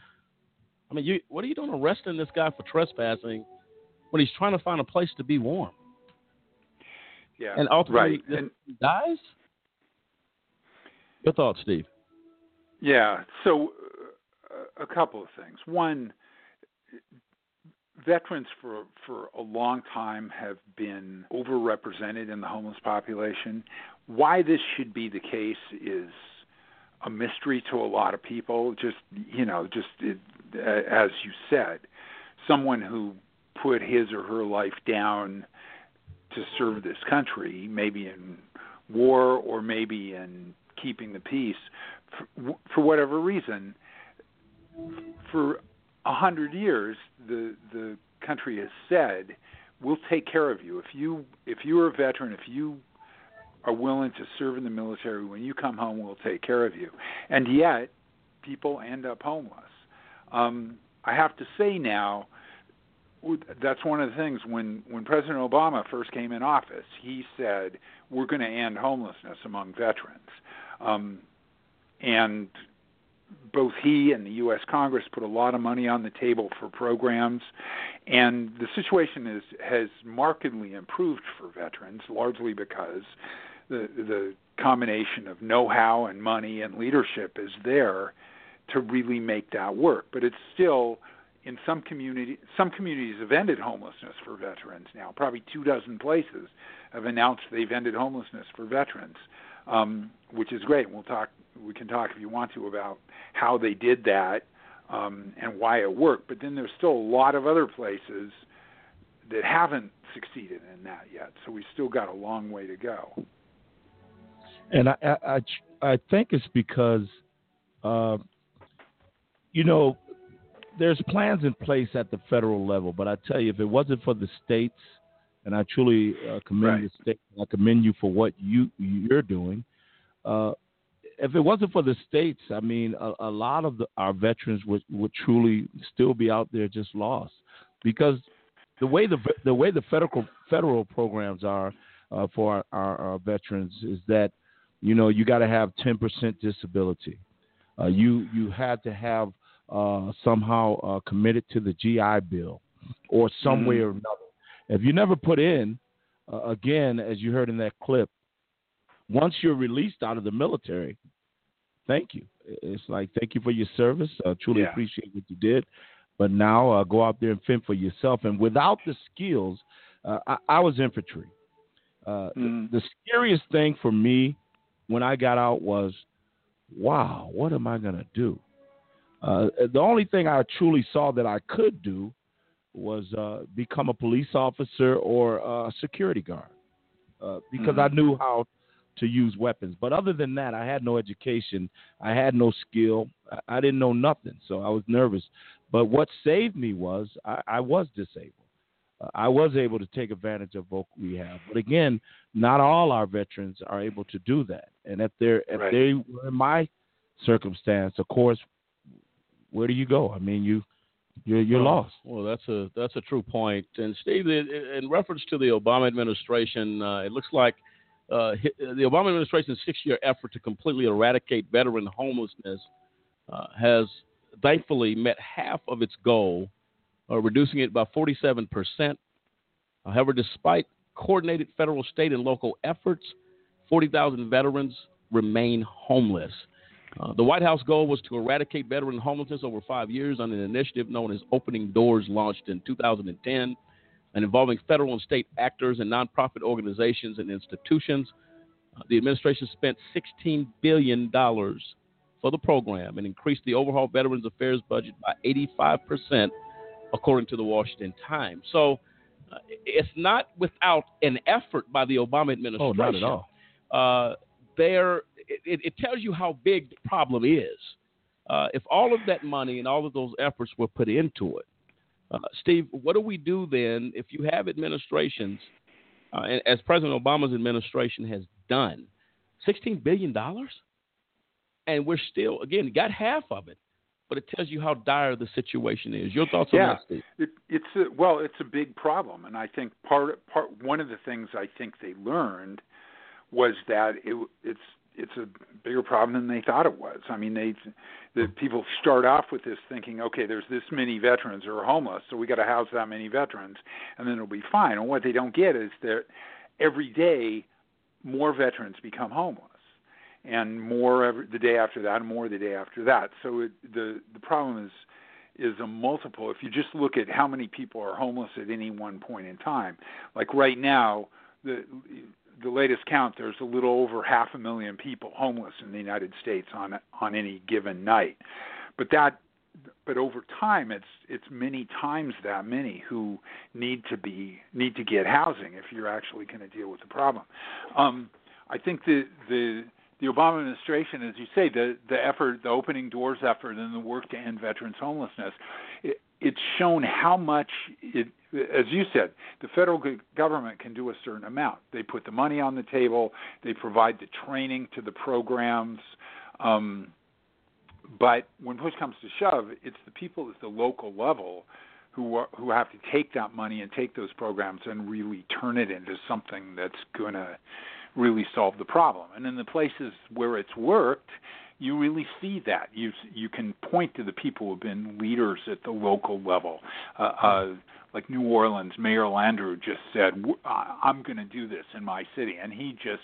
S7: I mean, you what are you doing arresting this guy for trespassing when he's trying to find a place to be warm?
S21: Yeah.
S7: And ultimately,
S21: right. And-
S7: dies. Your thoughts, Steve?
S21: Yeah. So, uh, a couple of things. One, veterans for for a long time have been overrepresented in the homeless population. Why this should be the case is a mystery to a lot of people. Just you know, just it, Uh, as you said, someone who put his or her life down to serve this country, maybe in war or maybe in keeping the peace, for, for whatever reason, for a hundred years, the the country has said, "We'll take care of you if you if you are a veteran, if you are willing to serve in the military. When you come home, we'll take care of you." And yet, people end up homeless. Um, I have to say now, that's one of the things when when President Obama first came in office, he said we're going to end homelessness among veterans, um, and both he and the U.S. Congress put a lot of money on the table for programs, and the situation is has markedly improved for veterans, largely because the the combination of know-how and money and leadership is there to really make that work. But it's still in some community some communities have ended homelessness for veterans now. Probably two dozen places have announced they've ended homelessness for veterans, um, which is great. We'll talk. We can talk if you want to about how they did that um, and why it worked. But then there's still a lot of other places that haven't succeeded in that yet. So we still got a long way to go.
S8: And I, I, I, think it's because, uh, you know, there's plans in place at the federal level, but I tell you, if it wasn't for the states, and I truly uh, commend
S21: Right.
S8: the state, I commend you for what you you're doing. Uh, if it wasn't for the states, I mean, a, a lot of the, our veterans would would truly still be out there just lost, because the way the the way the federal federal programs are uh, for our, our, our veterans is that you know you got to have 10% disability. Uh, you you had to have uh, somehow uh, committed to the GI Bill or some way
S21: Mhm.
S8: or another. If you never put in, uh, again, as you heard in that clip, once you're released out of the military, thank you. It's like thank you for your service. I truly
S21: Yeah.
S8: appreciate what you did. But now uh, go out there and fend for yourself. And without the skills, uh, I, I was infantry. Uh,
S21: Mhm.
S8: the, the scariest thing for me when I got out was, wow, what am I going to do? Uh, the only thing I truly saw that I could do was uh, become a police officer or a security guard uh, because I
S21: Mhm.
S8: knew how to use weapons. But other than that, I had no education. I had no skill. I, I didn't know nothing, so I was nervous. But what saved me was I, I was disabled. Uh, I was able to take advantage of vocal rehab. But again, not all our veterans are able to do that. And if they're if
S21: Right.
S8: they were in my circumstance, of course, where do you go? I mean, you you're you're lost.
S7: Well, that's a that's a true point. And Steve, in, in reference to the Obama administration, uh, it looks like uh, the Obama administration's six-year effort to completely eradicate veteran homelessness uh, has thankfully met half of its goal, uh, reducing it by 47 percent. However, despite coordinated federal, state, and local efforts, 40,000 veterans remain homeless. Uh, the White House goal was to eradicate veteran homelessness over five years on an initiative known as Opening Doors, launched in 2010, and involving federal and state actors and nonprofit organizations and institutions. Uh, the administration spent $16 billion for the program and increased the overall Veterans Affairs budget by 85%, according to the Washington Times. So uh, it's not without an effort by the Obama administration.
S8: Oh, not at all.
S7: Uh, there, it, it tells you how big the problem is. Uh, if all of that money and all of those efforts were put into it, uh, Steve, what do we do then if you have administrations, uh, and as President Obama's administration has done, sixteen billion dollars, and we're still again got half of it, but it tells you how dire the situation is. Your thoughts on that, Steve?
S21: it, it's a, well, it's a big problem, and I think part part one of the things I think they learned was that it, it's it's a bigger problem than they thought it was. I mean, they the people start off with this thinking, okay, there's this many veterans who are homeless, so we got to house that many veterans, and then it'll be fine. And what they don't get is that every day more veterans become homeless, and more every, the day after that, and more the day after that. So it, the the problem is is a multiple. If you just look at how many people are homeless at any one point in time, like right now, the the latest count, there's a little over half a million people homeless in the United States on on any given night. But that, but over time, it's it's many times that many who need to be need to get housing if you're actually going to deal with the problem. Um, I think the the the Obama administration, as you say, the the effort, the opening doors effort, and the work to end veterans homelessness, it's shown how much it as you said, the federal government can do a certain amount. They put the money on the table, they provide the training to the programs. Um, but when push comes to shove, it's the people at the local level who who have to take that money and take those programs and really turn it into something that's going to really solve the problem. And in the places where it's worked, you really see that. You you can point to the people who have been leaders at the local level. Uh, uh, like New Orleans, Mayor Landrieu just said, "I'm going to do this in my city," and he just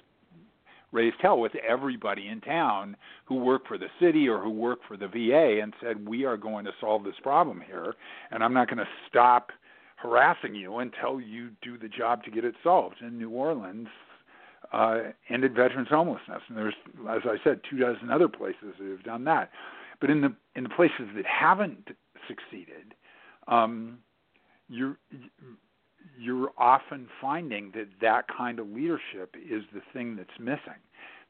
S21: raised hell with everybody in town who work for the city or who work for the VA and said, "We are going to solve this problem here, and I'm not going to stop harassing you until you do the job to get it solved." In New Orleans, uh, ended veterans homelessness, and there's, as I said, two dozen other places that have done that. But in the in the places that haven't succeeded, um, you're you're often finding that that kind of leadership is the thing that's missing.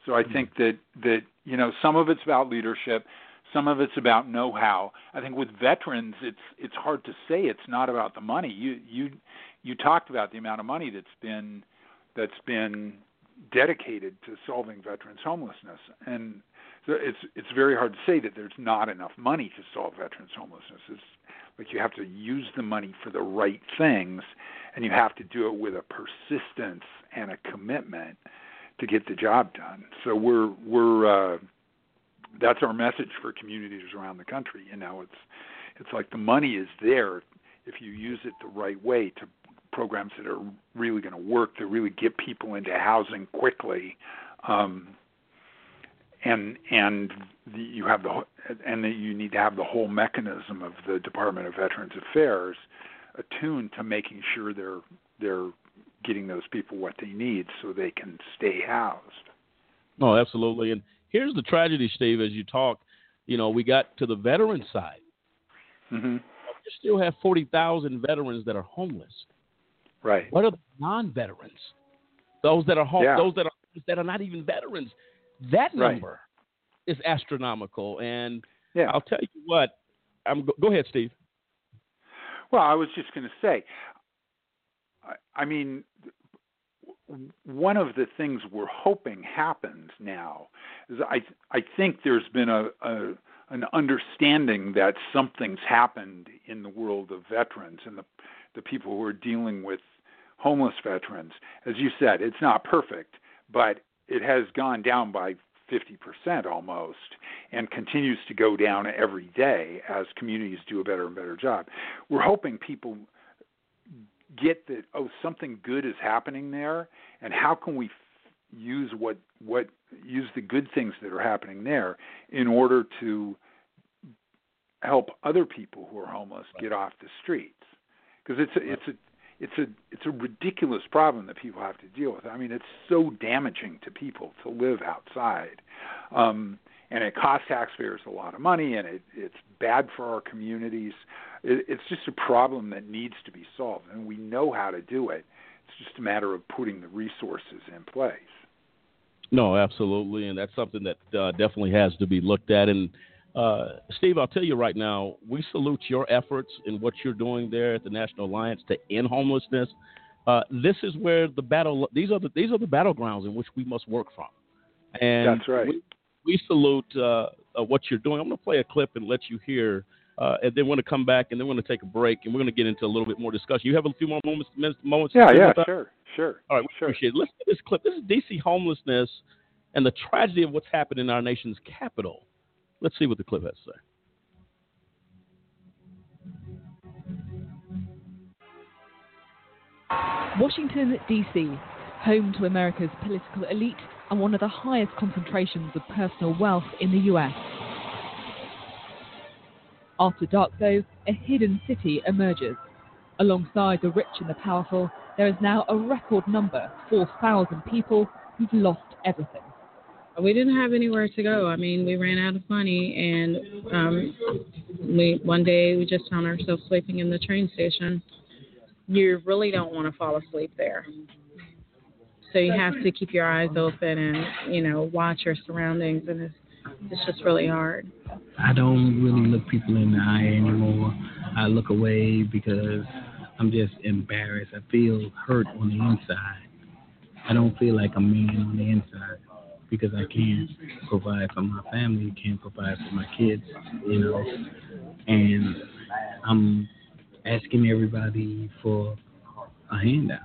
S21: So I think that that you know some of it's about leadership, some of it's about know-how. I think with veterans, it's it's hard to say it's not about the money. You you you talked about the amount of money that's been that's been dedicated to solving veterans homelessness, and so it's it's very hard to say that there's not enough money to solve veterans homelessness. It's like you have to use the money for the right things, and you have to do it with a persistence and a commitment to get the job done. So we're we're uh, that's our message for communities around the country. You know, it's it's like the money is there if you use it the right way to programs that are really going to work to really get people into housing quickly. Um, and and the, you have the and that you need to have the whole mechanism of the Department of Veterans Affairs attuned to making sure they're they're getting those people what they need so they can stay housed.
S7: Oh, absolutely. And here's the tragedy, Steve. As you talk, you know, we got to the veteran side.
S21: Mm-hmm.
S7: You still have forty thousand veterans that are homeless.
S21: Right.
S7: What are non-veterans? Those that are home,
S21: yeah.
S7: those that are that are not even veterans. That
S21: Right.
S7: number is astronomical. And
S21: Yeah.
S7: I'll tell you what. I'm go, go ahead, Steve.
S21: Well, I was just going to say, I, I mean, one of the things we're hoping happens now is I I think there's been a, a an understanding that something's happened in the world of veterans and the the people who are dealing with homeless veterans. As you said, it's not perfect, but it has gone down by 50% almost and continues to go down every day as communities do a better and better job. We're hoping people get that oh something good is happening there and how can we f- use what what use the good things that are happening there in order to help other people who are homeless get off the streets because it's a, it's a it's a it's a ridiculous problem that people have to deal with. I mean, it's so damaging to people to live outside, um, and it costs taxpayers a lot of money, and it, it's bad for our communities. It, it's just a problem that needs to be solved, and we know how to do it. It's just a matter of putting the resources in place.
S7: No, absolutely, and that's something that uh, definitely has to be looked at. And uh, Steve, I'll tell you right now, we salute your efforts in what you're doing there at the National Alliance to end homelessness. Uh, this is where the battle; these are the these are the battlegrounds in which we must work from. And
S21: That's right.
S7: We, we salute uh, uh, what you're doing. I'm going to play a clip and let you hear. Uh, and then we're going to come back, and then we're going to take a break, and we're going to get into a little bit more discussion. You have a few more moments, minutes, moments. to
S21: Yeah, yeah, sure, sure.
S7: All right, we appreciate it. Let's get this clip. This is DC homelessness and the tragedy of what's happened in our nation's capital. Let's see what the clip has to say.
S26: Washington, D.C., home to America's political elite and one of the highest concentrations of personal wealth in the U.S. After dark, though, a hidden city emerges. Alongside the rich and the powerful, there is now a record number 4,000 people who've lost everything.
S27: We didn't have anywhere to go. I mean, we ran out of money, and um, we one day we just found ourselves sleeping in the train station. You really don't want to fall asleep there, so you have to keep your eyes open and you know watch your surroundings, and it's it's just really hard.
S28: I don't really look people in the eye anymore. I look away because I'm just embarrassed. I feel hurt on the inside. I don't feel like a man on the inside because I can't provide for my family, can't provide for my kids, you know. And I'm asking everybody for a handout.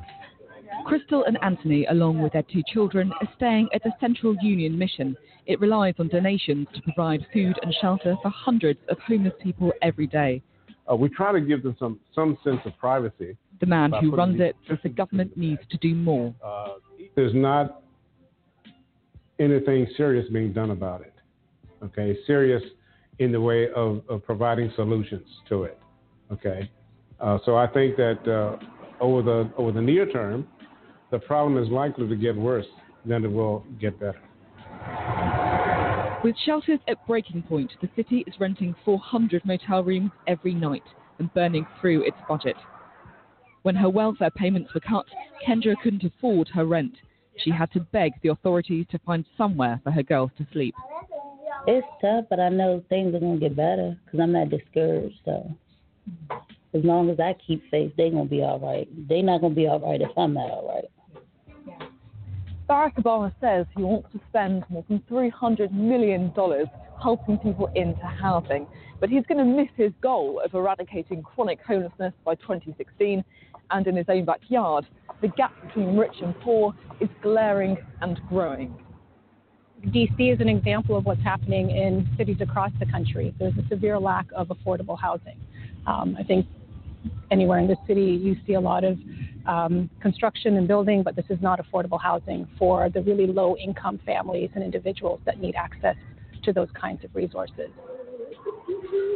S26: Crystal and Anthony, along with their two children, are staying at the Central Union Mission. It relies on donations to provide food and shelter for hundreds of homeless people every day.
S29: Uh, we try to give them some, some sense of privacy.
S26: The man who runs it says the government needs to do more.
S29: Uh, there's not anything serious being done about it. Okay, serious in the way of, of providing solutions to it. Okay, uh, so I think that uh, over the over the near term, the problem is likely to get worse than it will get better.
S26: With shelters at breaking point, the city is renting 400 motel rooms every night and burning through its budget. When her welfare payments were cut, Kendra couldn't afford her rent. She had to beg the authorities to find somewhere for her girls to sleep.
S30: It's tough, but I know things are gonna get better because I'm not discouraged. So as long as I keep faith, they're gonna be all right. They're not gonna be all right if I'm not all right.
S26: Barack Obama says he wants to spend more than $300 million helping people into housing, but he's going to miss his goal of eradicating chronic homelessness by 2016. And in his own backyard, the gap between rich and poor is glaring and growing.
S31: DC is an example of what's happening in cities across the country. There's a severe lack of affordable housing. Um, I think anywhere in the city you see a lot of um, construction and building, but this is not affordable housing for the really low income families and individuals that need access to those kinds of resources.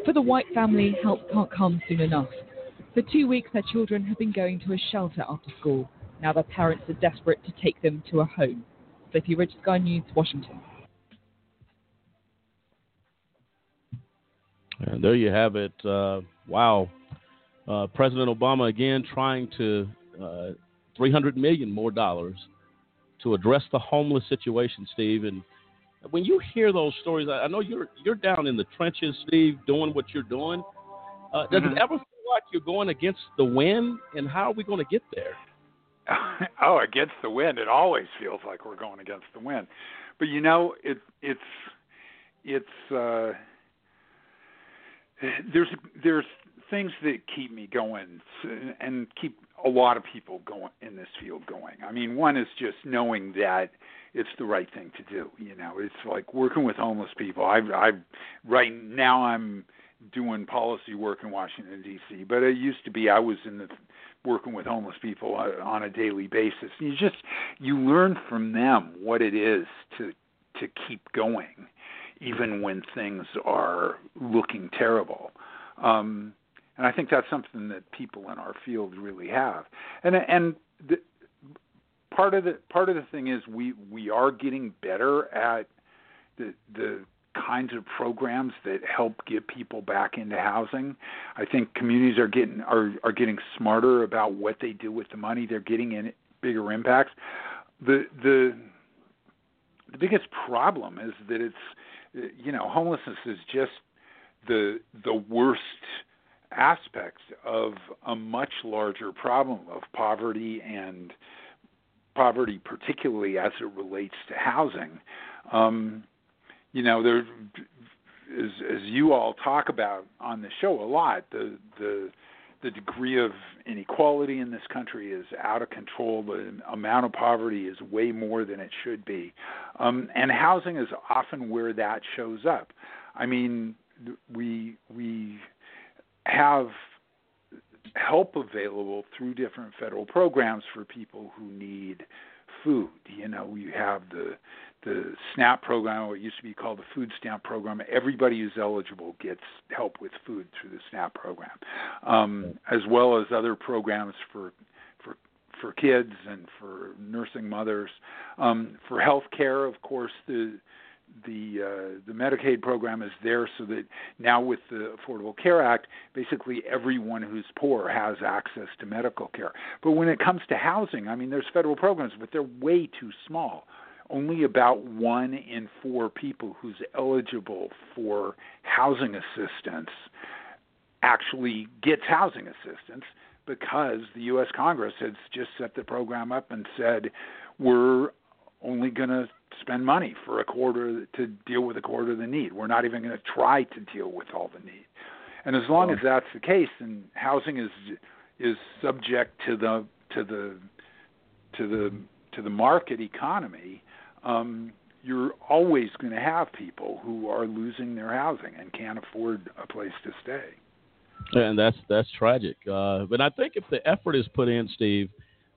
S26: For the White family, help can't come soon enough. For two weeks, their children have been going to a shelter after school. Now their parents are desperate to take them to a home. Sophy Ridge, Sky News, Washington.
S7: And there you have it. Uh, wow. Uh, President Obama again trying to uh, 300 million more dollars to address the homeless situation, Steve. And when you hear those stories, I I know you're you're down in the trenches, Steve, doing what you're doing. Uh, does
S21: Mhm.
S7: it ever feel like you're going against the wind? And how are we going to get there?
S21: oh, against the wind. It always feels like we're going against the wind. But you know, it it's it's uh there's there's things that keep me going and keep a lot of people going in this field going. I mean, one is just knowing that it's the right thing to do. You know, it's like working with homeless people. I've I've right now I'm doing policy work in Washington D.C., but it used to be I was in the working with homeless people on a daily basis. You just you learn from them what it is to to keep going, even when things are looking terrible. Um, and I think that's something that people in our field really have. And and the, part of the part of the thing is we we are getting better at the the kinds of programs that help get people back into housing. I think communities are getting are are getting smarter about what they do with the money they're getting in bigger impacts. The the the biggest problem is that it's you know homelessness is just the the worst aspect of a much larger problem of poverty and poverty particularly as it relates to housing um you know there as as you all talk about on the show a lot the the the degree of inequality in this country is out of control. The amount of poverty is way more than it should be. Um, and housing is often where that shows up. I mean, we we have help available through different federal programs for people who need food. You know, you have the the SNAP program, what used to be called the food stamp program. Everybody who's eligible gets help with food through the SNAP program, um, as well as other programs for for for kids and for nursing mothers. Um, for health care, of course, the the uh, the Medicaid program is there so that now with the Affordable Care Act, basically everyone who's poor has access to medical care. But when it comes to housing, I mean, there's federal programs, but they're way too small. Only about one in four people who's eligible for housing assistance actually gets housing assistance because the U.S. Congress has just set the program up and said we're only going to spend money for a quarter to deal with a quarter of the need. We're not even going to try to deal with all the need. And as long as that's the case, then housing is is subject to the to the to the to the market economy. Um, you're always going to have people who are losing their housing and can't afford a place to stay.
S7: And that's that's tragic. Uh, but I think if the effort is put in, Steve,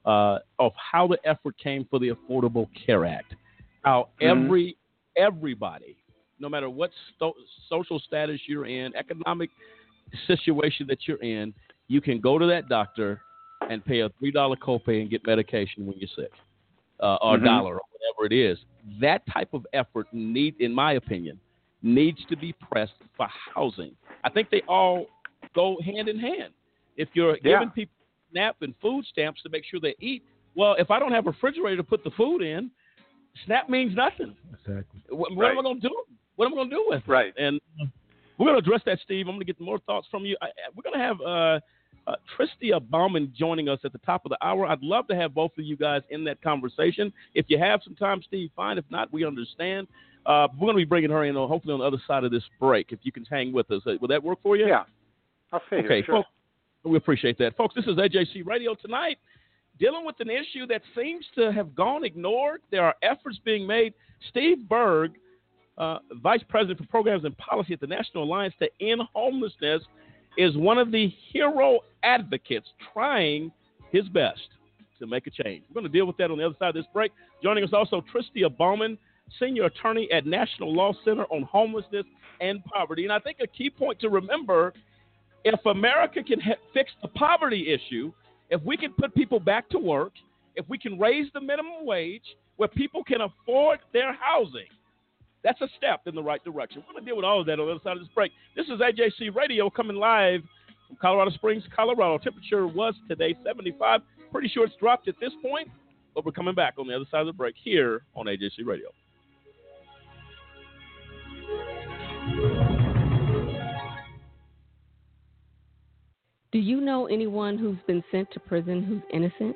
S7: uh, of how the effort came for the Affordable Care Act, how
S21: Mm-hmm.
S7: every everybody, no matter what sto- social status you're in, economic situation that you're in, you can go to that doctor and pay a three dollar copay and get medication when you're sick, uh, or
S21: Mhm.
S7: a dollar or whatever it is. That type of effort need, in my opinion, needs to be pressed for housing. I think they all go hand in hand. If you're
S21: Yeah.
S7: giving people SNAP and food stamps to make sure they eat, well, if I don't have a refrigerator to put the food in, SNAP means nothing.
S5: Exactly.
S7: What, what am I going to do? What am I going to do with it?
S21: Right.
S7: And we're going to address that, Steve. I'm going to get more thoughts from you. I, I- we're going to have uh, uh, Tristia Bauman joining us at the top of the hour. I'd love to have both of you guys in that conversation. If you have some time, Steve, fine. If not, we understand. Uh, we're going to be bringing her in, uh, hopefully, on the other side of this break. If you can hang with us, Uh, will that work for you?
S21: Yeah, I'll stay
S7: Okay.
S21: Sure.
S7: folks, we appreciate that. Folks, this is AJC Radio tonight, dealing with an issue that seems to have gone ignored. There are efforts being made. Steve Berg, uh, Vice President for Programs and Policy at the National Alliance to End Homelessness, is one of the hero advocates trying his best to make a change. We're going to deal with that on the other side of this break. Joining us also, Tristia Bauman, Senior Attorney at National Law Center on Homelessness and Poverty. And I think a key point to remember if America can ha- fix the poverty issue, if we can put people back to work, if we can raise the minimum wage where people can afford their housing, that's a step in the right direction. We're going to deal with all of that on the other side of this break. This is AJC Radio coming live from Colorado Springs, Colorado. Temperature was today 75. Pretty sure it's dropped at this point, but we're coming back on the other side of the break here on AJC Radio.
S32: Do you know anyone who's been sent to prison who's innocent?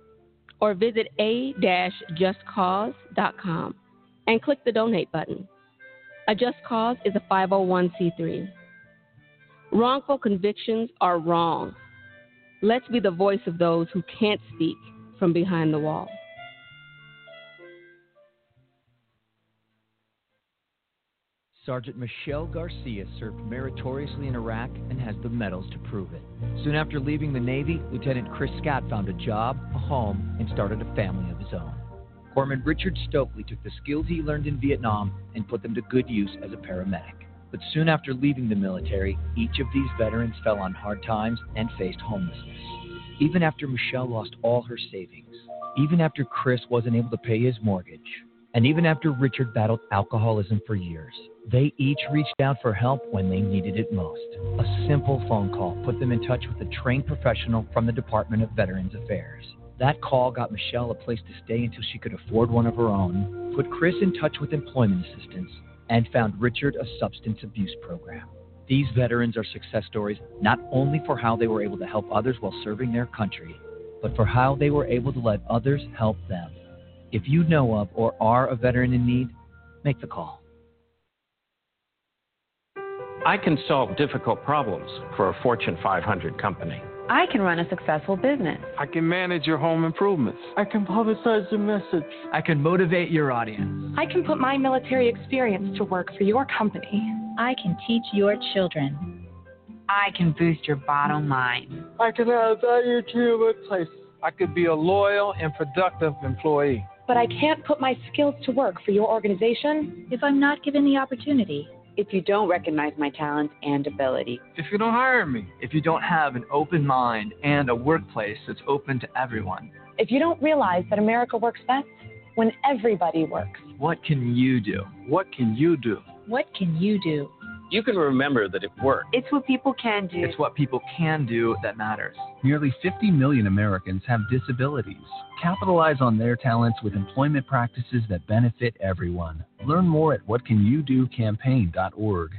S32: or visit a-justcause.com and click the donate button. A Just Cause is a 501c3. Wrongful convictions are wrong. Let's be the voice of those who can't speak from behind the wall.
S33: Sergeant Michelle Garcia served meritoriously in Iraq and has the medals to prove it. Soon after leaving the Navy, Lieutenant Chris Scott found a job, a home, and started a family of his own. Corpsman Richard Stokely took the skills he learned in Vietnam and put them to good use as a paramedic. But soon after leaving the military, each of these veterans fell on hard times and faced homelessness. Even after Michelle lost all her savings, even after Chris wasn't able to pay his mortgage, And even after Richard battled alcoholism for years, they each reached out for help when they needed it most. A simple phone call put them in touch with a trained professional from the Department of Veterans Affairs. That call got Michelle a place to stay until she could afford one of her own, put Chris in touch with employment assistance, and found Richard a substance abuse program. These veterans are success stories not only for how they were able to help others while serving their country, but for how they were able to let others help them. If you know of or are a veteran in need, make the call.
S34: I can solve difficult problems for a Fortune 500 company.
S35: I can run a successful business.
S36: I can manage your home improvements.
S37: I can publicize your message.
S38: I can motivate your audience.
S39: I can put my military experience to work for your company.
S40: I can teach your children.
S41: I can boost your bottom line.
S37: I can add value to your workplace.
S36: I could be a loyal and productive employee.
S39: But I can't put my skills to work for your organization
S40: if I'm not given the opportunity
S41: if you don't recognize my talents and ability.
S36: If you don't hire me.
S38: If you don't have an open mind and a workplace that's open to everyone.
S39: If you don't realize that America works best when everybody works.
S38: What can you do?
S36: What can you do?
S40: What can you do?
S34: You can remember that it worked.
S41: It's what people can do.
S38: It's what people can do that matters.
S42: Nearly 50 million Americans have disabilities. Capitalize on their talents with employment practices that benefit everyone. Learn more at whatcanyoudocampaign.org.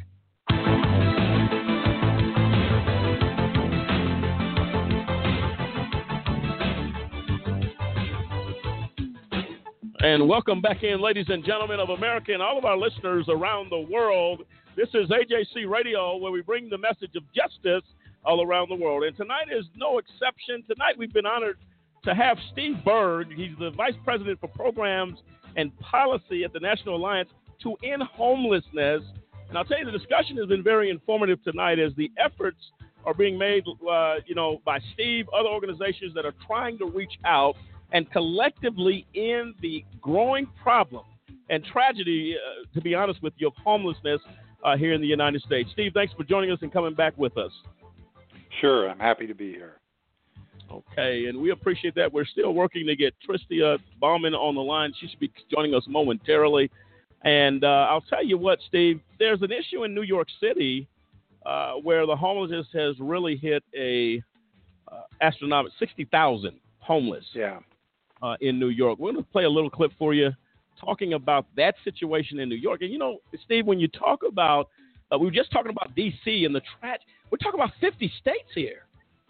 S7: And welcome back in, ladies and gentlemen of America and all of our listeners around the world. This is AJC Radio, where we bring the message of justice all around the world. And tonight is no exception. Tonight we've been honored to have Steve Berg. He's the Vice President for Programs and Policy at the National Alliance to End Homelessness. And I'll tell you, the discussion has been very informative tonight as the efforts are being made, uh, you know, by Steve, other organizations that are trying to reach out and collectively end the growing problem and tragedy, uh, to be honest with you, of homelessness uh, here in the United States. Steve, thanks for joining us and coming back with us.
S21: Sure, I'm happy to be here.
S7: Okay, and we appreciate that. We're still working to get Tristia Bauman on the line. She should be joining us momentarily. And uh, I'll tell you what, Steve, there's an issue in New York City uh, where the homelessness has really hit a uh, astronomical 60,000 homeless.
S21: Yeah.
S7: Uh, in New York. We're going to play a little clip for you talking about that situation in New York. And you know, Steve, when you talk about, uh, we were just talking about D.C. and the tragedy. We're talking about 50 states here.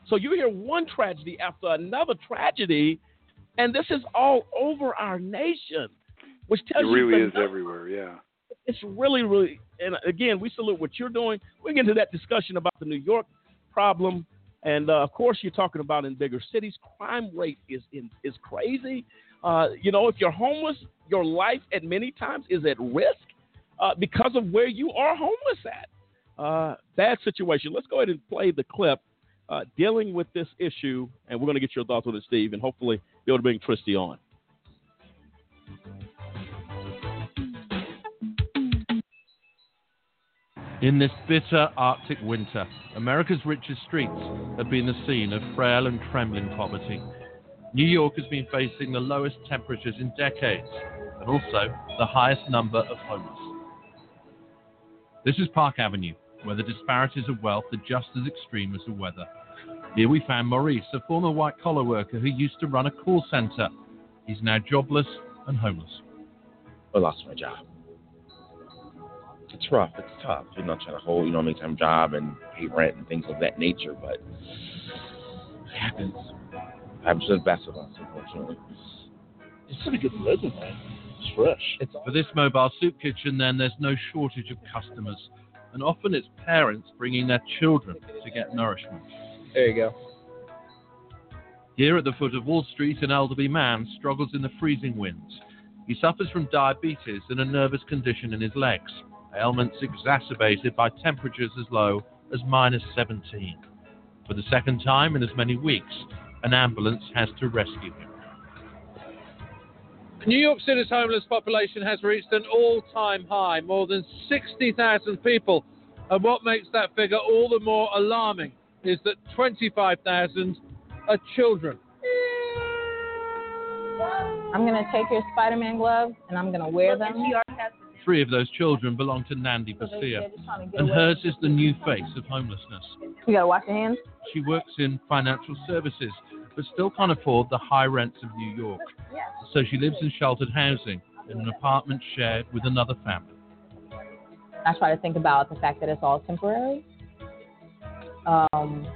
S7: So you hear one tragedy after another tragedy, and this is all over our nation, which tells you
S21: it really
S7: you
S21: is everywhere. Yeah,
S7: it's really, really. And again, we salute what you're doing. We get into that discussion about the New York problem, and uh, of course, you're talking about in bigger cities, crime rate is in, is crazy. Uh, you know, if you're homeless, your life at many times is at risk uh, because of where you are homeless at. Uh, bad situation. Let's go ahead and play the clip uh, dealing with this issue, and we're going to get your thoughts on it, Steve, and hopefully be able to bring Tristia on.
S43: In this bitter Arctic winter, America's richest streets have been the scene of frail and trembling poverty. New York has been facing the lowest temperatures in decades and also the highest number of homeless. This is Park Avenue, where the disparities of wealth are just as extreme as the weather. Here we found Maurice, a former white collar worker who used to run a call center. He's now jobless and homeless.
S44: I lost my job. It's rough. It's tough. You know, trying to hold, you know, maintain job and pay rent and things of that nature, but it happens. It happens to the best of us, unfortunately.
S43: It's pretty good living, man. It's fresh. It's For this mobile soup kitchen, then, there's no shortage of customers, and often it's parents bringing their children to get nourishment.
S9: There you go.
S43: Here at the foot of Wall Street, an elderly man struggles in the freezing winds. He suffers from diabetes and a nervous condition in his legs, ailments exacerbated by temperatures as low as minus 17. For the second time in as many weeks, an ambulance has to rescue him.
S45: New York City's homeless population has reached an all time high, more than 60,000 people. And what makes that figure all the more alarming is that 25,000 are children.
S46: I'm gonna take your Spider-Man gloves and I'm gonna wear them.
S43: Three of those children belong to Nandi Basia, and hers is the new face of homelessness.
S46: You gotta wash your hands.
S43: She works in financial services, but still can't afford the high rents of New York. So she lives in sheltered housing in an apartment shared with another family.
S46: I try to think about the fact that it's all temporary. Um,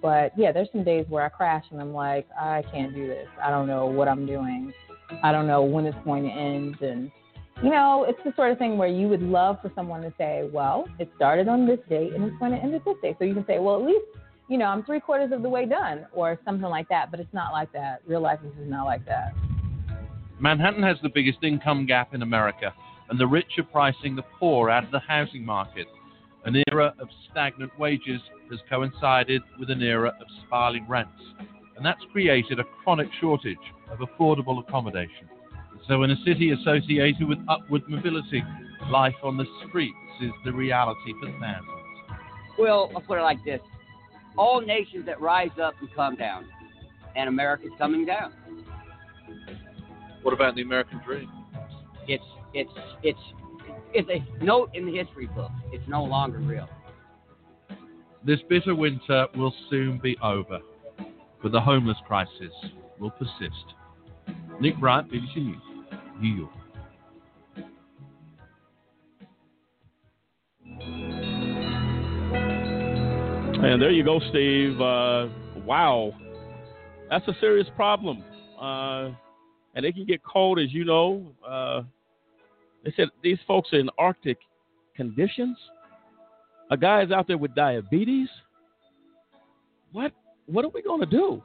S46: but yeah, there's some days where I crash and I'm like, I can't do this. I don't know what I'm doing. I don't know when it's going to end. And, you know, it's the sort of thing where you would love for someone to say, well, it started on this date and it's going to end at this date. So you can say, well, at least, you know, I'm three quarters of the way done or something like that. But it's not like that. Real life is not like that.
S43: Manhattan has the biggest income gap in America, and the rich are pricing the poor out of the housing market. An era of stagnant wages has coincided with an era of spiraling rents, and that's created a chronic shortage of affordable accommodation. So, in a city associated with upward mobility, life on the streets is the reality for thousands.
S44: Well, I'll put it like this all nations that rise up and come down, and America's coming down.
S43: What about the American dream?
S44: It's it's it's it's a note in the history book. It's no longer real.
S43: This bitter winter will soon be over, but the homeless crisis will persist. Nick Bryant, BBC News,
S7: And there you go, Steve. Uh, wow, that's a serious problem. Uh, and it can get cold, as you know. Uh, they said these folks are in Arctic conditions. A guy is out there with diabetes. What? What are we going to do?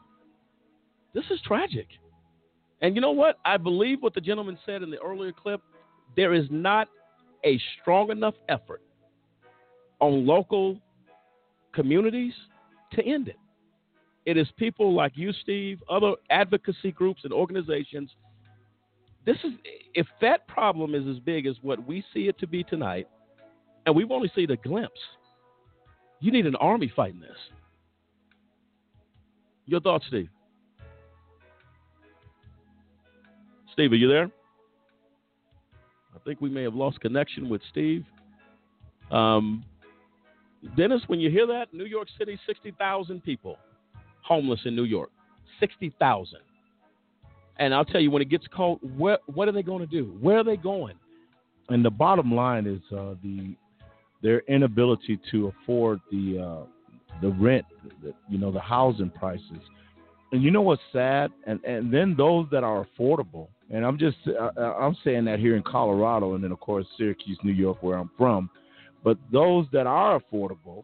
S7: This is tragic. And you know what? I believe what the gentleman said in the earlier clip. There is not a strong enough effort on local communities to end it. It is people like you, Steve, other advocacy groups and organizations. This is if that problem is as big as what we see it to be tonight, and we've only seen a glimpse. You need an army fighting this. Your thoughts, Steve? Steve, are you there? I think we may have lost connection with Steve. Um, Dennis, when you hear that, New York City, 60,000 people homeless in New York. 60,000. And I'll tell you, when it gets cold, where, what are they going to do? Where are they going?
S8: And the bottom line is uh, the their inability to afford the uh, the rent, the, you know, the housing prices. And you know what's sad? And and then those that are affordable. And I'm just uh, I'm saying that here in Colorado, and then of course Syracuse, New York, where I'm from. But those that are affordable,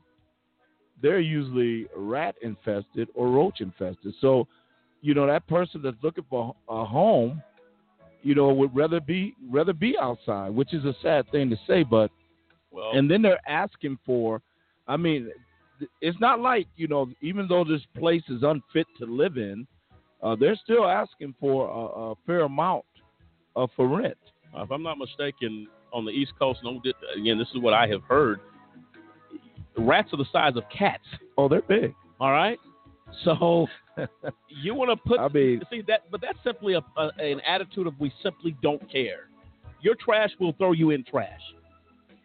S8: they're usually rat infested or roach infested. So, you know, that person that's looking for a home, you know, would rather be rather be outside, which is a sad thing to say, but
S7: well,
S8: and then they're asking for I mean, it's not like, you know, even though this place is unfit to live in, uh, they're still asking for a, a fair amount uh, for rent.
S7: if I'm not mistaken, on the East Coast, and again, this is what I have heard. Rats are the size of cats.
S8: Oh, they're big.
S7: All right. So you want to put
S8: I mean,
S7: see that, but that's simply a, a, an attitude of we simply don't care. Your trash will throw you in trash.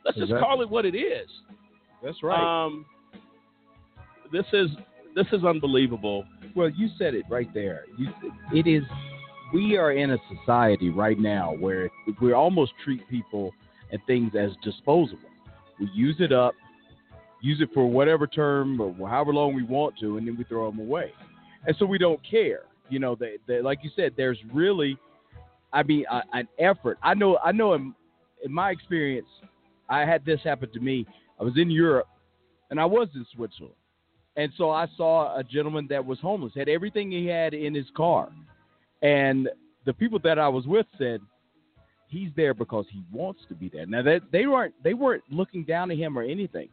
S7: Let's
S8: Exactly.
S7: just call it what it is.
S8: That's right.
S7: Um, this is this is unbelievable.
S9: Well, you said it right there. You, it is. We are in a society right now where we almost treat people and things as disposable. We use it up, use it for whatever term or however long we want to, and then we throw them away. And so we don't care. You know, they, they, like you said, there's really, I mean, a, an effort. I know. I know. In, in my experience, I had this happen to me. I was in Europe, and I was in Switzerland. And so I saw a gentleman that was homeless, had everything he had in his car. And the people that I was with said, he's there because he wants to be there. Now that they weren't they weren't looking down at him or anything,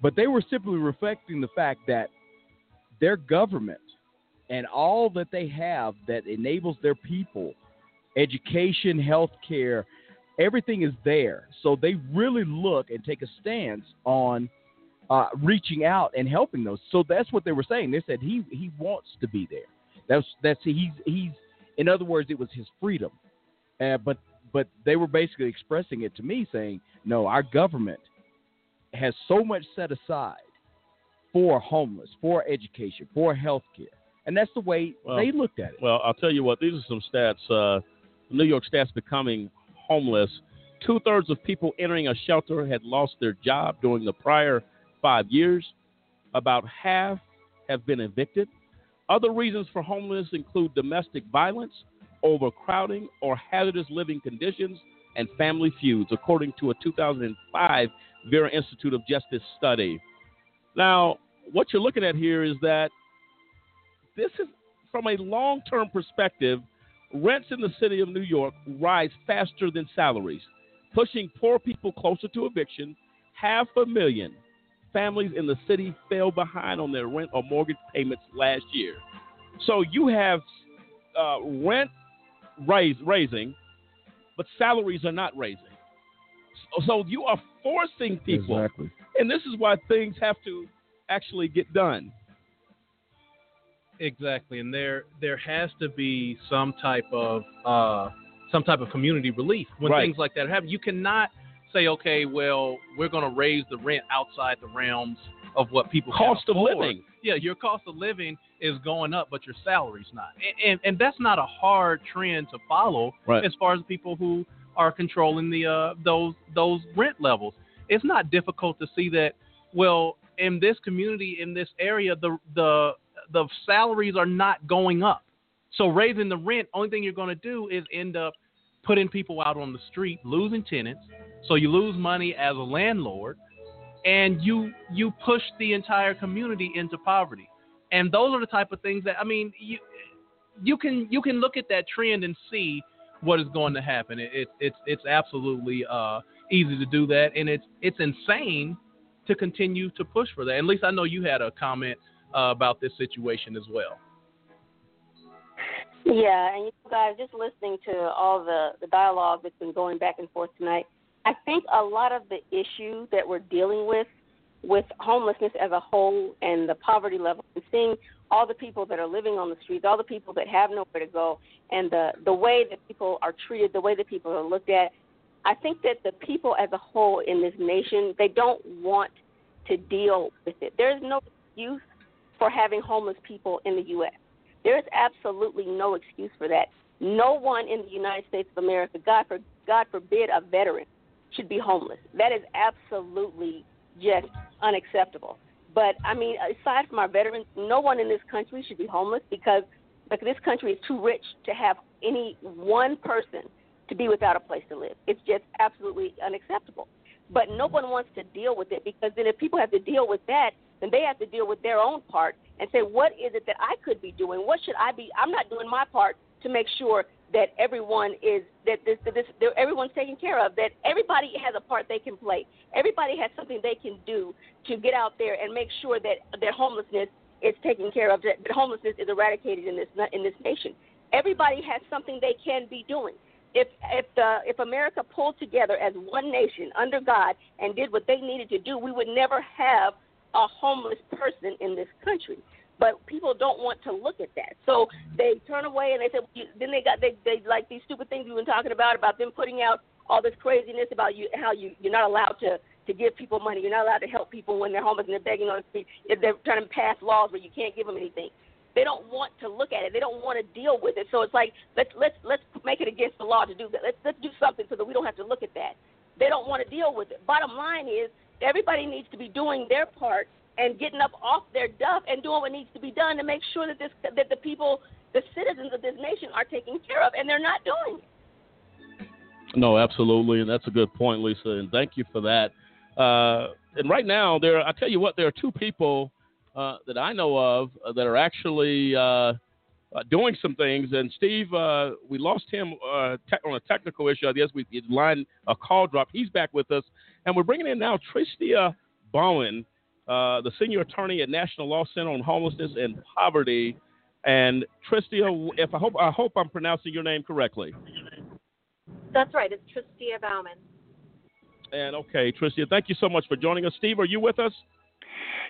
S9: but they were simply reflecting the fact that their government and all that they have that enables their people, education, health care, everything is there. So they really look and take a stance on uh, reaching out and helping those. So that's what they were saying. They said he he wants to be there. That's that's he's he's In other words, it was his freedom. Uh, but but they were basically expressing it to me, saying, "No, our government has so much set aside for homeless, for education, for health care. And that's the way
S7: Well,
S9: they looked at it.
S7: Well, I'll tell you what. These are some stats. Uh, New York stats becoming homeless. Two thirds of people entering a shelter had lost their job during the prior five years. About half have been evicted. Other reasons for homelessness include domestic violence, overcrowding, or hazardous living conditions, and family feuds, according to a 2005 Vera Institute of Justice study. Now, what you're looking at here is that this is from a long term perspective, rents in the city of New York rise faster than salaries, pushing poor people closer to eviction. Half a million families in the city fell behind on their rent or mortgage payments last year. So you have uh, rent raise, raising, but salaries are not raising. So, so you are forcing people.
S8: Exactly.
S7: And this is why things have to actually get done.
S10: Exactly, and there there has to be some type of uh, some type of community relief when
S7: Right.
S10: things like that happen. You cannot say, okay, well, we're going to raise the rent outside the realms of what people
S7: Cost of living.
S10: Yeah, your cost of living is going up, but your salary's not, and and, and that's not a hard trend to follow
S7: Right.
S10: as far as people who are controlling the uh, those those rent levels. It's not difficult to see that. Well, in this community, in this area, the the the salaries are not going up. So raising the rent, only thing you're going to do is end up putting people out on the street, losing tenants. So you lose money as a landlord, and you you push the entire community into poverty. And those are the type of things that I mean, you you can you can look at that trend and see what is going to happen. It, it, it's it's absolutely uh, easy to do that, and it's it's insane to continue to push for that. At least I know you had a comment uh, about this situation as well.
S47: Yeah, and you guys just listening to all the the dialogue that's been going back and forth tonight. I think a lot of the issue that we're dealing with with homelessness as a whole and the poverty level and seeing all the people that are living on the streets, all the people that have nowhere to go and the the way that people are treated, the way that people are looked at. I think that the people as a whole in this nation, they don't want to deal with it. There's no excuse for having homeless people in the US. There is absolutely no excuse for that. No one in the United States of America, God, for, God forbid, a veteran, should be homeless. That is absolutely just unacceptable. But I mean, aside from our veterans, no one in this country should be homeless because like this country is too rich to have any one person to be without a place to live. It's just absolutely unacceptable. But no one wants to deal with it because then if people have to deal with that, then they have to deal with their own part and say, what is it that I could be doing? What should I be? I'm not doing my part to make sure that everyone is that this, that this that everyone's taken care of. That everybody has a part they can play. Everybody has something they can do to get out there and make sure that that homelessness is taken care of. That, that homelessness is eradicated in this in this nation. Everybody has something they can be doing. If if the if America pulled together as one nation under God and did what they needed to do, we would never have a homeless person in this country. But people don't want to look at that, so they turn away and they say. Well, Then they got they they like these stupid things we've been talking about about them putting out all this craziness about you how you you're not allowed to to give people money. You're not allowed to help people when they're homeless and they're begging on the street. If they're trying to pass laws where you can't give them anything. They don't want to look at it. They don't want to deal with it. So it's like let's let's let's make it against the law to do that. Let's let's do something so that we don't have to look at that. They don't want to deal with it. Bottom line is everybody needs to be doing their part and getting up off their duff and doing what needs to be done to make sure that this that the people, the citizens of this nation are taken care of, and they're not doing it.
S7: No, absolutely, and that's a good point, Lisa, and thank you for that. Uh, and right now, there, I tell you what, there are two people uh, that I know of uh, that are actually uh, uh, doing some things. And Steve, uh, we lost him uh, te- on a technical issue. I guess we his line a call drop. He's back with us, and we're bringing in now Tristia Bowen, uh, the senior attorney at National Law Center on Homelessness and Poverty. And Tristia, if I hope I hope I'm pronouncing your name correctly.
S48: That's right. It's Tristia Bauman.
S7: And okay, Tristia, thank you so much for joining us. Steve, are you with us?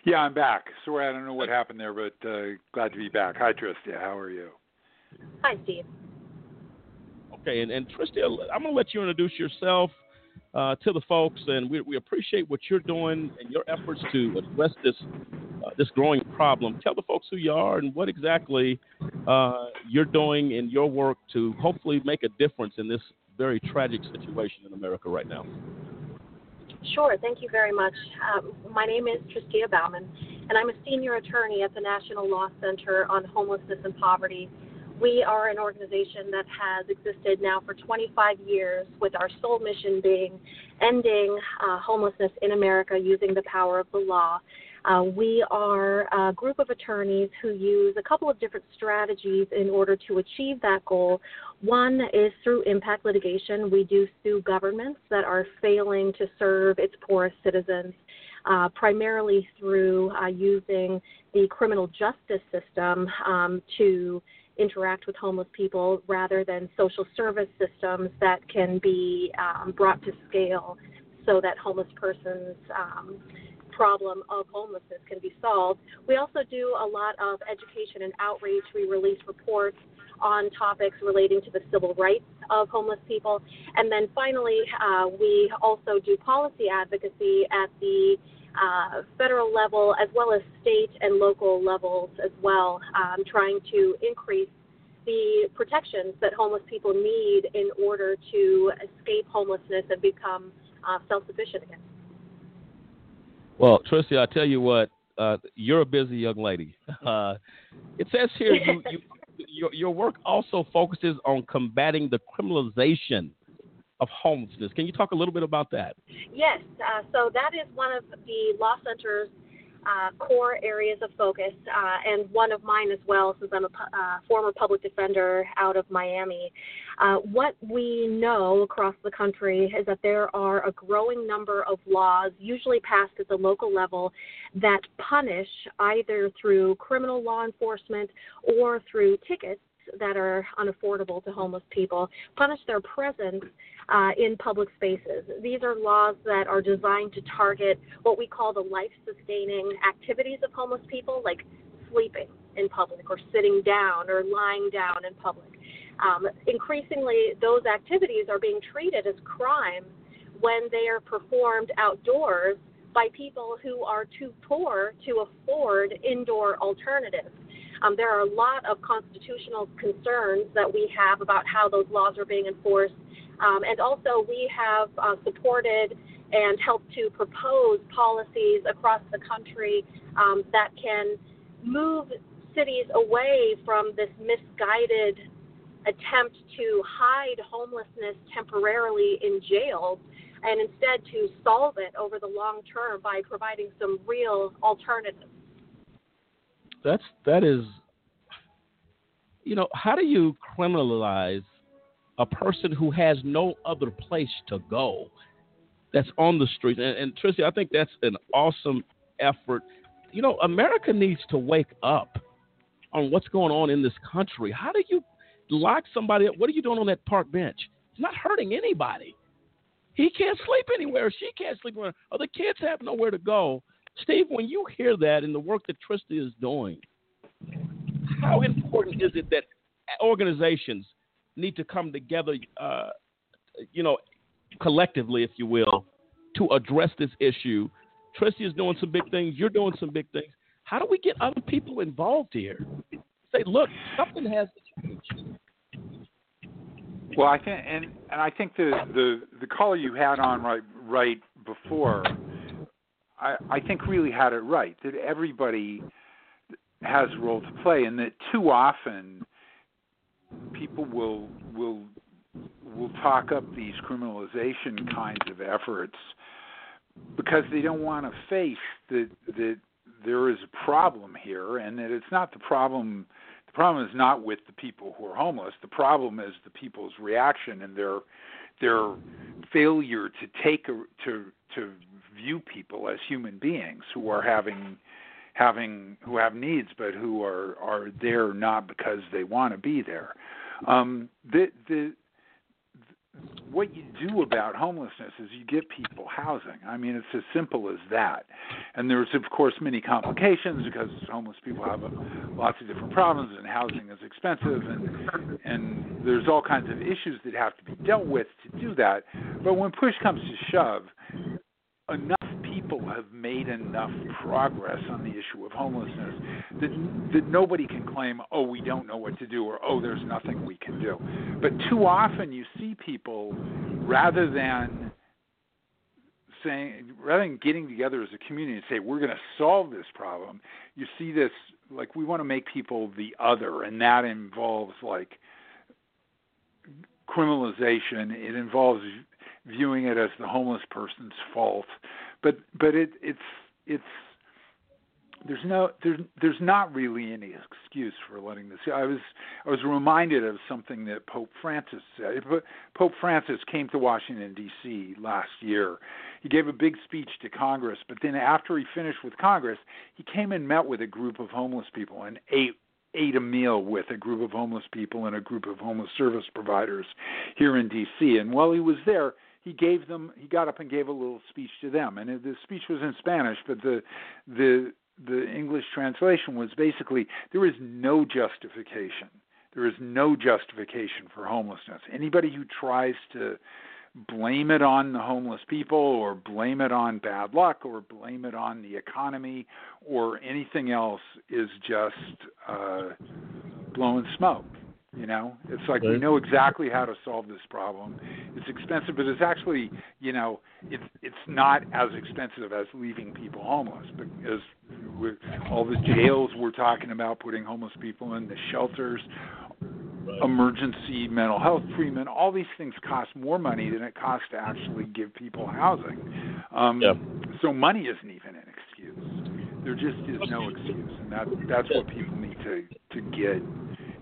S21: Yeah, I'm back. Sorry, I don't know what happened there, but uh, glad to be back. Hi, Tristia. How are you?
S48: Hi, Steve.
S7: Okay, and, and Tristia, I'm going to let you introduce yourself uh, to the folks, and we, we appreciate what you're doing and your efforts to address this uh, this growing problem. Tell the folks who you are and what exactly uh, you're doing in your work to hopefully make a difference in this very tragic situation in America right now.
S48: Sure, thank you very much. Um, my name is Tristia Bauman, and I'm a senior attorney at the National Law Center on Homelessness and Poverty we are an organization that has existed now for 25 years with our sole mission being ending uh, homelessness in America using the power of the law. Uh, we are a group of attorneys who use a couple of different strategies in order to achieve that goal. One is through impact litigation. We do sue governments that are failing to serve its poorest citizens. Uh, primarily through uh, using the criminal justice system um, to interact with homeless people rather than social service systems that can be um, brought to scale so that homeless persons um, problem of homelessness can be solved. We also do a lot of education and outreach. We release reports on topics relating to the civil rights of homeless people. And then finally, uh, we also do policy advocacy at the uh, federal level as well as state and local levels as well, um, trying to increase the protections that homeless people need in order to escape homelessness and become uh, self sufficient again.
S7: Well, Tristia, I tell you what, uh, you're a busy young lady. Uh, it says here you, you, your, your work also focuses on combating the criminalization of homelessness. Can you talk a little bit about that?
S48: Yes. Uh, so that is one of the law center's uh, core areas of focus, uh, and one of mine as well, since I'm a uh, former public defender out of Miami. Uh, what we know across the country is that there are a growing number of laws, usually passed at the local level, that punish either through criminal law enforcement or through tickets that are unaffordable to homeless people, punish their presence uh, in public spaces. These are laws that are designed to target what we call the life sustaining activities of homeless people, like sleeping in public or sitting down or lying down in public. Um, increasingly, those activities are being treated as crimes when they are performed outdoors by people who are too poor to afford indoor alternatives. Um, there are a lot of constitutional concerns that we have about how those laws are being enforced. Um, and also, we have uh, supported and helped to propose policies across the country um, that can move cities away from this misguided attempt to hide homelessness temporarily in jails and instead to solve it over the long term by providing some real alternatives.
S7: That's that is you know how do you criminalize a person who has no other place to go that's on the street and, and Tristia, I think that's an awesome effort. You know America needs to wake up on what's going on in this country. How do you lock somebody up? What are you doing on that park bench? It's not hurting anybody. He can't sleep anywhere. She can't sleep anywhere. Or the kids have nowhere to go. Steve, when you hear that and the work that Tristia is doing, how important is it that organizations need to come together, uh, you know, collectively, if you will, to address this issue? Tristia is doing some big things. You're doing some big things. How do we get other people involved here? Say, look, something has to change.
S21: Well, I think, and and I think the the the caller you had on right right before I, I think really had it right that everybody has a role to play, and that too often people will will will talk up these criminalization kinds of efforts because they don't want to face that that there is a problem here, and that it's not the problem. The problem is not with the people who are homeless. The problem is the people's reaction and their their failure to take a, to to view people as human beings who are having having who have needs but who are are there not because they want to be there um the the what you do about homelessness is you get people housing. I mean, it's as simple as that. And there's of course many complications because homeless people have a, lots of different problems, and housing is expensive, and and there's all kinds of issues that have to be dealt with to do that. But when push comes to shove, enough people have made enough progress on the issue of homelessness that that nobody can claim, oh, we don't know what to do, or oh, there's nothing we can do. But too often you see people rather than saying rather than getting together as a community and say we're going to solve this problem, you see this like we want to make people the other, and that involves like criminalization. It involves viewing it as the homeless person's fault. But but it it's it's there's no there's there's not really any excuse for letting this. I was I was reminded of something that Pope Francis said. Pope Francis came to Washington D.C. last year. He gave a big speech to Congress, but then after he finished with Congress, he came and met with a group of homeless people and ate ate a meal with a group of homeless people and a group of homeless service providers here in D.C. And while he was there, he gave them he got up and gave a little speech to them. And the speech was in spanish but the the the english translation was basically there is no justification. There is no justification for homelessness. Anybody who tries to blame it on the homeless people or blame it on bad luck or blame it on the economy or anything else is just uh blowing smoke you know, it's like we know exactly how to solve this problem. It's expensive, but it's actually, you know, it's it's not as expensive as leaving people homeless because with all the jails we're talking about, putting homeless people in the shelters, emergency mental health treatment, all these things cost more money than it costs to actually give people housing. Um,
S7: yeah.
S21: So money isn't even an excuse. There just is no excuse, and that that's what people need to to get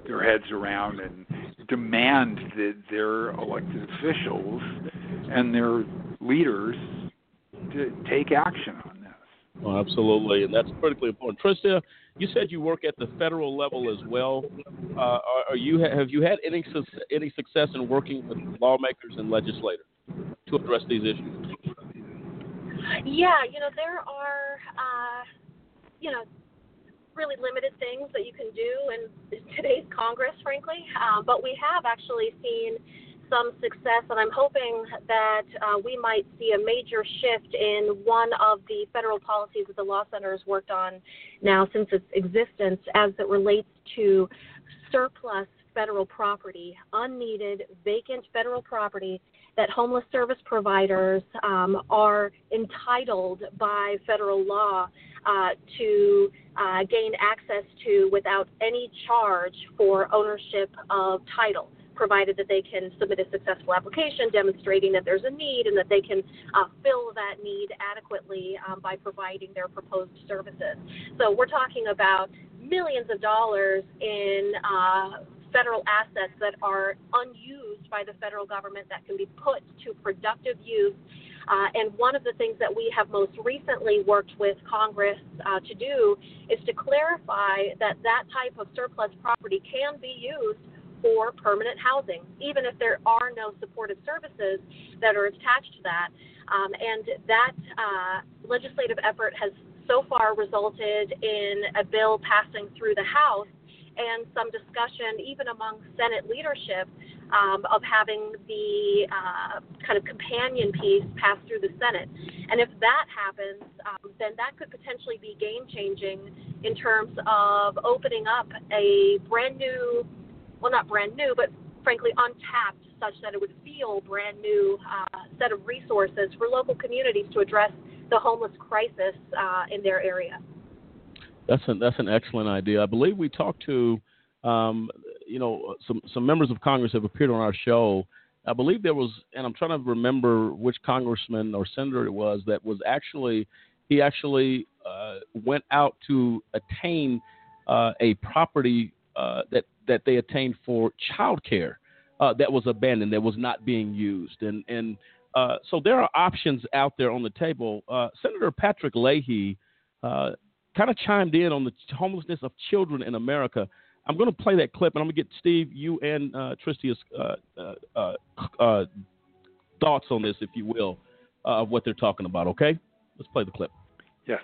S21: their heads around and demand that their elected officials and their leaders to take action on this.
S7: Oh, absolutely, and that's critically important. Tristia, you said you work at the federal level as well. Uh, are, are you have you had any any success in working with lawmakers and legislators to address these issues?
S48: Yeah, you know there are, uh, you know, really limited things that you can do in today's Congress, frankly. Uh, but we have actually seen some success, and I'm hoping that uh, we might see a major shift in one of the federal policies that the Law Center has worked on now since its existence as it relates to surplus federal property, unneeded, vacant federal property that homeless service providers um, are entitled by federal law uh, to uh, gain access to without any charge for ownership of title provided that they can submit a successful application demonstrating that there's a need and that they can uh, fill that need adequately um, by providing their proposed services. So we're talking about millions of dollars in uh, federal assets that are unused by the federal government that can be put to productive use. Uh, and one of the things that we have most recently worked with Congress uh, to do is to clarify that that type of surplus property can be used for permanent housing, even if there are no supportive services that are attached to that. Um, and that uh, legislative effort has so far resulted in a bill passing through the House and some discussion, even among Senate leadership, um, of having the uh, kind of companion piece pass through the Senate. And if that happens, um, then that could potentially be game changing in terms of opening up a brand new, well, not brand new, but frankly untapped, such that it would feel brand new uh, set of resources for local communities to address the homeless crisis uh, in their area.
S7: That's an that's an excellent idea. I believe we talked to, um, you know, some some members of Congress have appeared on our show. I believe there was, and I'm trying to remember which congressman or senator it was that was actually he actually uh, went out to attain uh, a property uh, that that they attained for child care uh, that was abandoned, that was not being used, and and uh, so there are options out there on the table. Uh, Senator Patrick Leahy kind of chimed in on the homelessness of children in America. I'm going to play that clip, and I'm going to get Steve, you, and uh, Tristia's uh, uh, uh, uh, thoughts on this, if you will, uh, of what they're talking about. Okay, let's play the clip.
S21: Yes.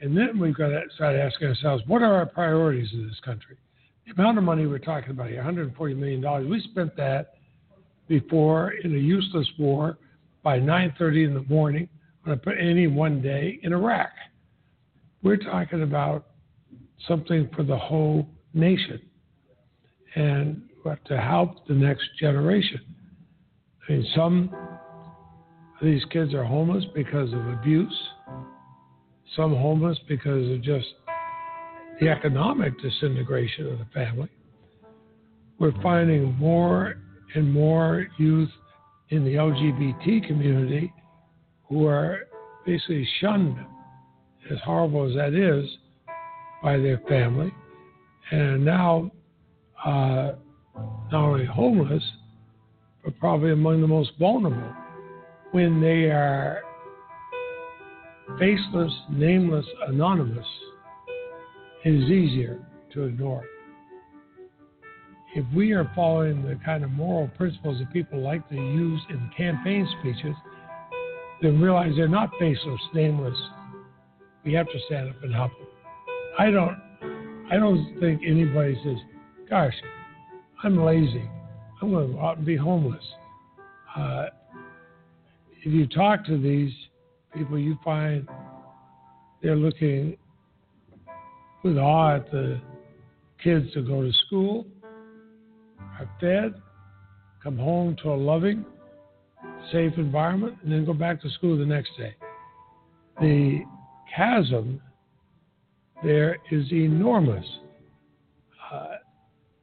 S49: And then we've got to start asking ourselves, what are our priorities in this country? The amount of money we're talking about here, $140 million, we spent that before in a useless war by 9.30 in the morning on any one day in Iraq. We're talking about something for the whole nation and what to help the next generation. I mean, some of these kids are homeless because of abuse some homeless because of just the economic disintegration of the family. We're finding more and more youth in the LGBT community who are basically shunned, as horrible as that is, by their family, and now uh, not only homeless, but probably among the most vulnerable when they are faceless, nameless, anonymous, It is easier to ignore. If we are following the kind of moral principles that people like to use in campaign speeches, then realize they're not faceless, nameless. We have to stand up and help them. I don't, I don't think anybody says, "Gosh, I'm lazy. I'm going to be homeless." Uh, if you talk to these people you find they're looking with awe at the kids to go to school, are fed, come home to a loving, safe environment, and then go back to school the next day. The chasm there is enormous. Uh,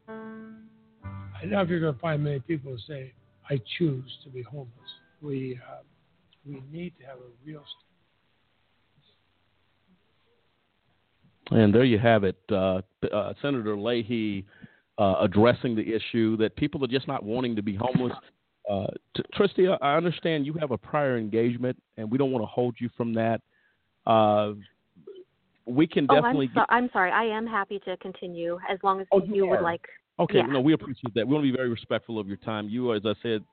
S49: I know if you're going to find many people who say, I choose to be homeless. We, uh, we need to have a real.
S7: And there you have it, uh, uh, Senator Leahy uh, addressing the issue that people are just not wanting to be homeless. Uh, Tristia, I understand you have a prior engagement, and we don't want to hold you from that. Uh, we can definitely.
S50: Oh, I'm, so, I'm, sorry. I am happy to continue as long as oh, you, you would like.
S7: Okay,
S50: yeah.
S7: no, we appreciate that. We want to be very respectful of your time. You, as I said,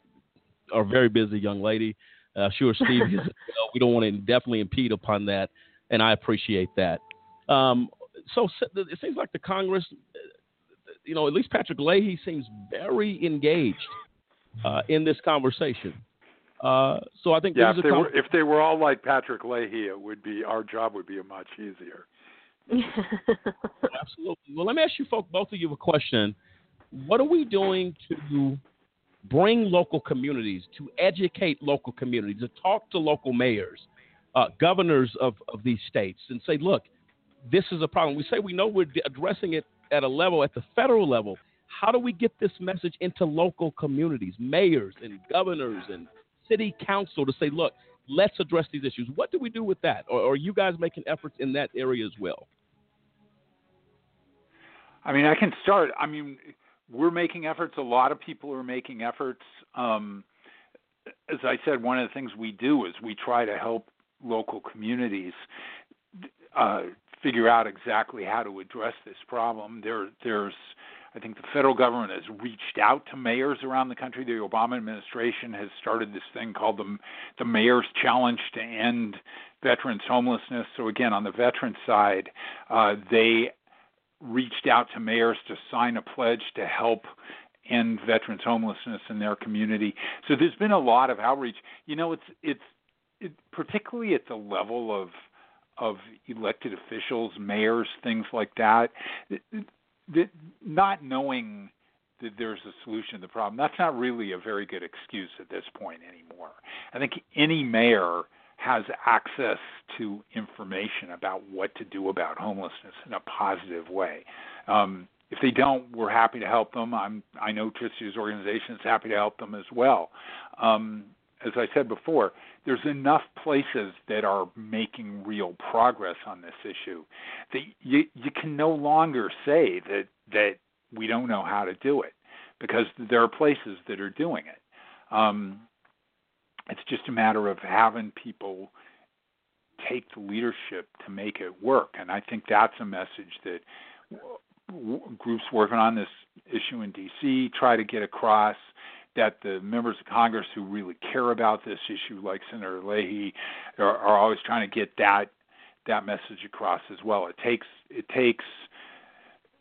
S7: are a very busy young lady. Uh, sure, Steve, know, we don't want to definitely impede upon that, and I appreciate that. Um, so it seems like the Congress, you know, at least Patrick Leahy seems very engaged uh, in this conversation. Uh, so I think
S21: yeah, if they,
S7: com-
S21: were, if they were all like Patrick Leahy, it would be our job would be much easier.
S7: Absolutely. Well, let me ask you, folks, both of you, a question. What are we doing to bring local communities, to educate local communities, to talk to local mayors, uh, governors of, of these states, and say, look, this is a problem. We say we know we're addressing it at a level, at the federal level. How do we get this message into local communities, mayors and governors and city council to say, look, let's address these issues? What do we do with that? Or, are you guys making efforts in that area as well?
S21: I mean, I can start. I mean, we're making efforts. A lot of people are making efforts. Um, as I said, one of the things we do is we try to help local communities uh, figure out exactly how to address this problem. There, there's, I think, the federal government has reached out to mayors around the country. The Obama administration has started this thing called the the Mayor's Challenge to end veterans homelessness. So again, on the veteran side, uh, they reached out to mayors to sign a pledge to help end veterans homelessness in their community. So there's been a lot of outreach. You know, it's it's it, particularly at the level of of elected officials, mayors, things like that. That not knowing that there's a solution to the problem, that's not really a very good excuse at this point anymore. I think any mayor has access to information about what to do about homelessness in a positive way. Um, if they don't, we're happy to help them. I'm, I know Tristia's organization is happy to help them as well. Um, as I said before, there's enough places that are making real progress on this issue that you, you can no longer say that that we don't know how to do it because there are places that are doing it. Um, it's just a matter of having people take the leadership to make it work. And I think that's a message that w- groups working on this issue in D.C. try to get across. That the members of Congress who really care about this issue, like Senator Leahy, are, are always trying to get that that message across as well. It takes it takes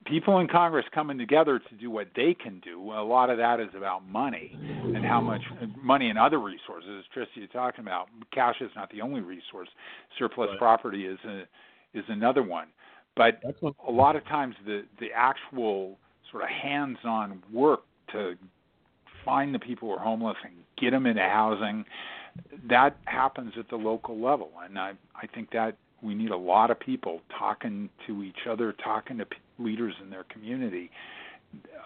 S21: people in Congress coming together to do what they can do. A lot of that is about money and how much money and other resources. As Tristia is talking about, cash is not the only resource. Surplus
S7: Right.
S21: property is a, is another one. But a lot of times the the actual sort of hands-on work to find the people who are homeless and get them into housing that happens at the local level and i i think that we need a lot of people talking to each other talking to p- leaders in their community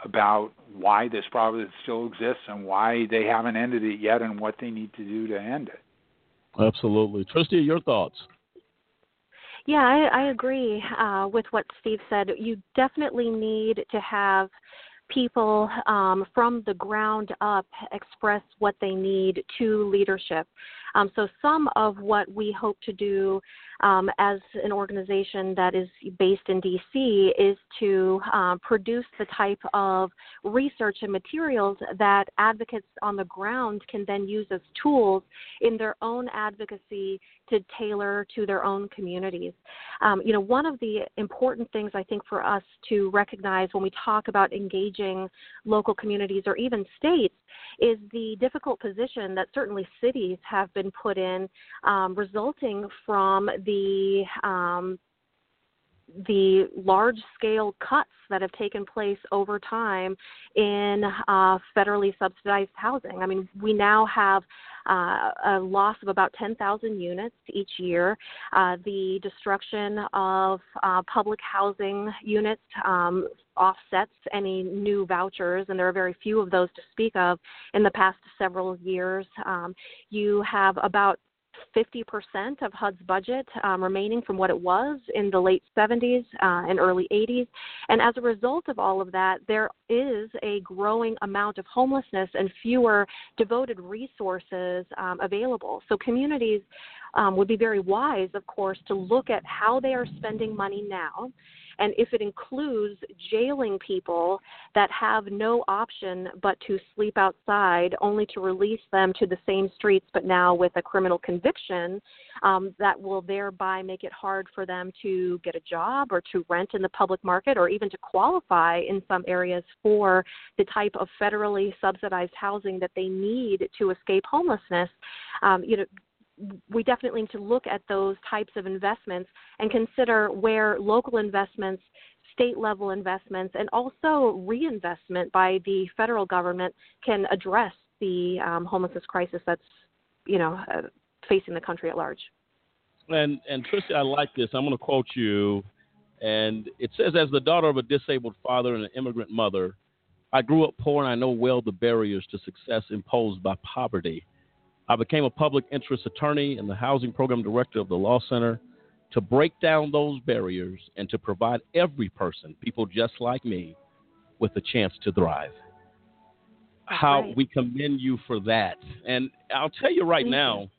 S21: about why this problem still exists and why they haven't ended it yet and what they need to do to end it
S7: Absolutely. Tristia, your thoughts?
S48: Yeah, I, I agree uh, with what Steve said. You definitely need to have people um, from the ground up express what they need to leadership. Um, so, some of what we hope to do um, as an organization that is based in DC is to um, produce the type of research and materials that advocates on the ground can then use as tools in their own advocacy to tailor to their own communities. Um, you know, one of the important things I think for us to recognize when we talk about engaging local communities or even states is the difficult position that certainly cities have been put in, um, resulting from the um, the large scale cuts that have taken place over time in uh, federally subsidized housing. I mean, we now have uh, a loss of about 10,000 units each year. Uh, the destruction of uh, public housing units um, offsets any new vouchers, and there are very few of those to speak of in the past several years. Um, you have about 50% of HUD's budget um, remaining from what it was in the late 70s uh, and early 80s. And as a result of all of that, there is a growing amount of homelessness and fewer devoted resources um, available. So communities um, would be very wise, of course, to look at how they are spending money now. And if it includes jailing people that have no option but to sleep outside, only to release them to the same streets, but now with a criminal conviction, um, that will thereby make it hard for them to get a job or to rent in the public market or even to qualify in some areas for the type of federally subsidized housing that they need to escape homelessness. Um, you know, we definitely need to look at those types of investments and consider where local investments, state level investments, and also reinvestment by the federal government can address the um, homelessness crisis that's you know uh, facing the country at large.
S7: And and Tristy, I like this. I'm going to quote you, and it says, "As the daughter of a disabled father and an immigrant mother, I grew up poor, and I know well the barriers to success imposed by poverty. I became a public interest attorney and the housing program director of the Law Center to break down those barriers and to provide every person, people just like me, with a chance to thrive. How
S48: right.
S7: we commend you for that. And I'll tell you right
S48: Thank
S7: now,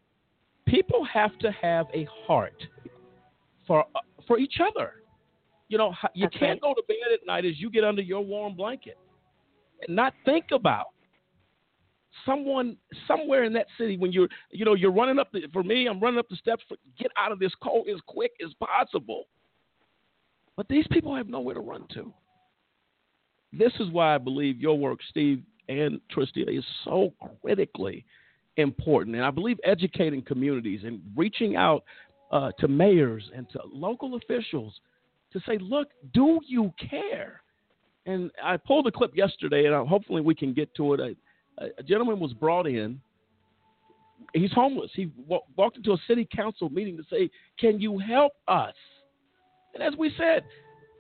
S7: people have to have a heart for uh, for each other. You know, you
S48: That's
S7: can't
S48: right.
S7: go to bed at night as you get under your warm blanket and not think about someone somewhere in that city when you're you know you're running up the for me i'm running up the steps for get out of this cold as quick as possible. But these people have nowhere to run to. This is why i believe your work steve and tristia is so critically important. And i believe educating communities and reaching out uh, to mayors and to local officials to say look do you care? And i pulled a clip yesterday and uh, hopefully we can get to it a, gentleman was brought in. He's homeless. He wa- walked into a city council meeting to say, "Can you help us?" And as we said,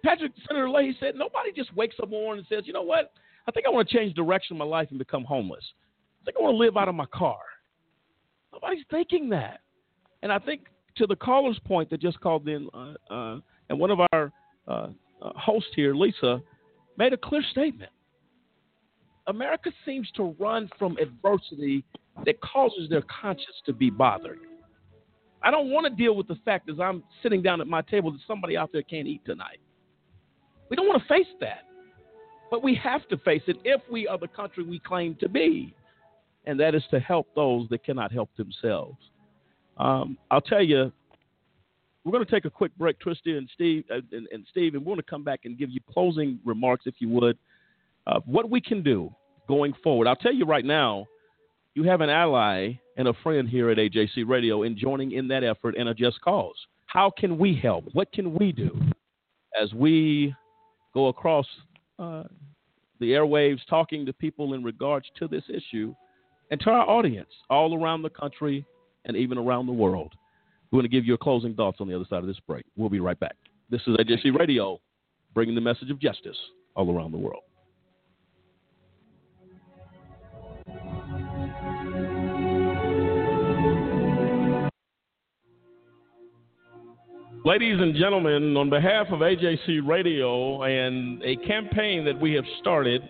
S7: Patrick Senator Leahy said, nobody just wakes up one morning and says, "You know what? I think I want to change direction of my life and become homeless. I think I want to live out of my car." Nobody's thinking that. And I think to the caller's point that just called in, uh, uh, and one of our uh, uh, hosts here, Lisa, made a clear statement. America seems to run from adversity that causes their conscience to be bothered. I don't want to deal with the fact as I'm sitting down at my table that somebody out there can't eat tonight. We don't want to face that. But we have to face it if we are the country we claim to be, and that is to help those that cannot help themselves. Um, I'll tell you, we're going to take a quick break, Tristy and Steve, uh, and, and, Steve, and we're going to come back and give you closing remarks, if you would, of what we can do going forward. I'll tell you right now, you have an ally and a friend here at AJC Radio in joining in that effort and a just cause. How can we help? What can we do as we go across uh, the airwaves talking to people in regards to this issue and to our audience all around the country and even around the world? We're going to give you a closing thoughts on the other side of this break. We'll be right back. This is AJC Radio, bringing the message of justice all around the world. Ladies and gentlemen, on behalf of AJC Radio and a campaign that we have started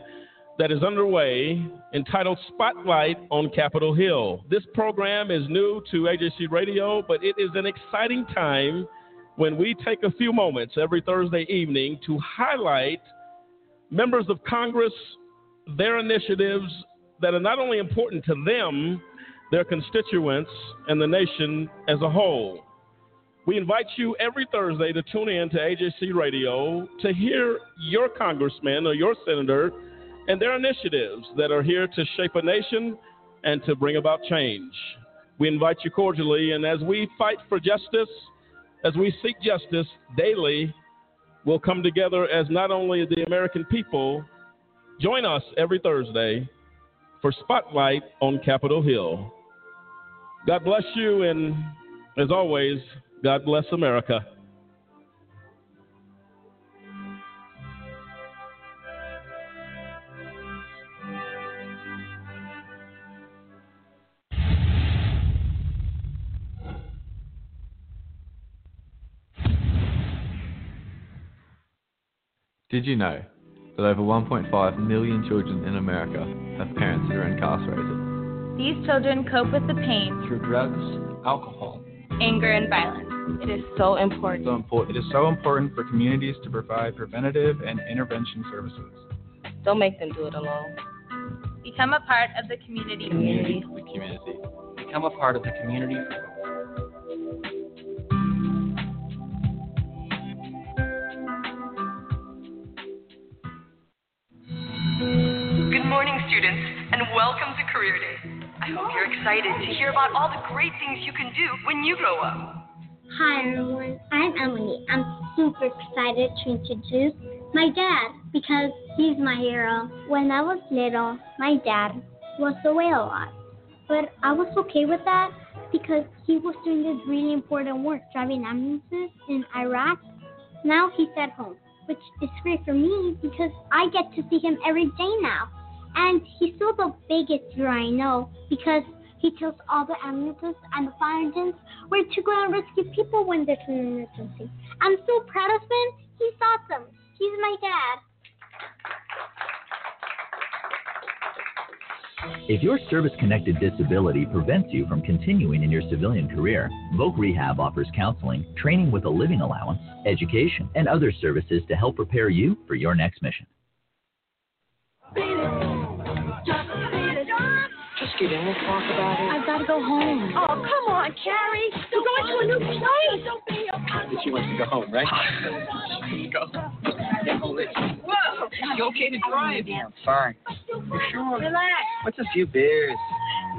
S7: that is underway entitled Spotlight on Capitol Hill. This program is new to AJC Radio, but it is an exciting time when we take a few moments every Thursday evening to highlight members of Congress, their initiatives that are not only important to them, their constituents, and the nation as a whole. We invite you every Thursday to tune in to AJC Radio to hear your congressman or your senator and their initiatives that are here to shape a nation and to bring about change. We invite you cordially, and as we fight for justice, as we seek justice daily, we'll come together as not only the American people. Join us every Thursday for Spotlight on Capitol Hill. God bless you, and as always, God bless America.
S51: Did you know that over 1.5 million children in America have parents who are incarcerated?
S52: These children cope with the pain
S51: through drugs, alcohol,
S52: anger, and violence. It is so important.
S51: So important. It is so important for communities to provide preventative and intervention services.
S52: Don't make them do it alone. Become a part of the community.
S51: Community. The community. Become a part of the community.
S53: Good morning, students, and welcome to Career Day. I hope you're excited to hear about all the great things you can do when you grow up.
S54: Hi everyone, I'm Emily. I'm super excited to introduce my dad because he's my hero. When I was little, my dad was away a lot, but I was okay with that because he was doing this really important work driving ambulances in Iraq. Now he's at home, which is great for me because I get to see him every day now. And he's still the biggest hero I know because he tells all the ambulances and the fire engines where to go and rescue people when there's an emergency. I'm so proud of him. He's awesome. He's my dad.
S55: If your service connected disability prevents you from continuing in your civilian career, Voc Rehab offers counseling, training with a living allowance, education, and other services to help prepare you for your next mission.
S56: Just get in and talk about it.
S54: I've got to go home.
S56: Oh, come on, Carrie. We're going to a new place.
S57: But she wants to go home, right? go.
S56: Whoa.
S57: You okay to drive?
S56: Yeah,
S57: fine. You sure?
S56: Relax.
S57: What's a few beers?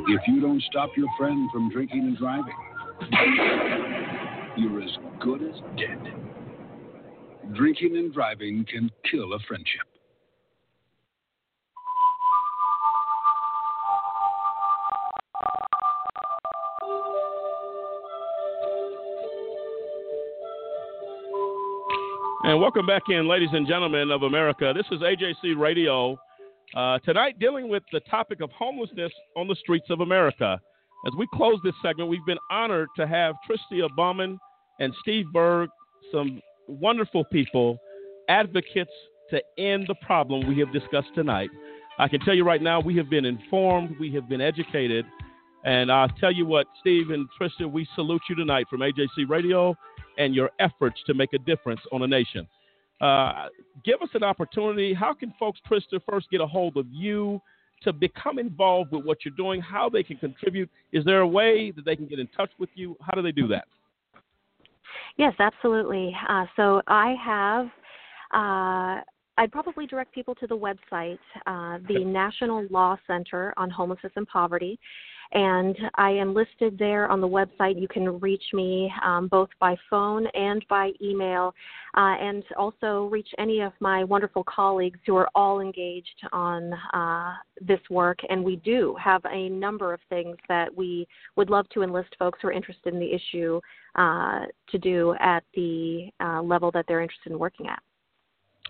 S58: If you don't stop your friend from drinking and driving, you're as good as dead. Drinking and driving can kill a friendship.
S7: And welcome back in, ladies and gentlemen of America. This is AJC Radio. Uh, tonight, dealing with the topic of homelessness on the streets of America. As we close this segment, we've been honored to have Tristia Bauman and Steve Berg, some wonderful people, advocates to end the problem we have discussed tonight. I can tell you right now, we have been informed, we have been educated, And I'll tell you what, Steve and Tristan, we salute you tonight from AJC Radio and your efforts to make a difference on a nation. Uh, give us an opportunity. How can folks, Tristan, first get a hold of you to become involved with what you're doing? How they can contribute? Is there a way that they can get in touch with you? How do they do that?
S48: Yes, absolutely. Uh, so I have. Uh, I'd probably direct people to the website, uh, the National Law Center on Homelessness and Poverty and I am listed there on the website. You can reach me um, both by phone and by email, uh, and also reach any of my wonderful colleagues who are all engaged on uh, this work. And we do have a number of things that we would love to enlist folks who are interested in the issue uh, to do at the uh, level that they're interested in working at.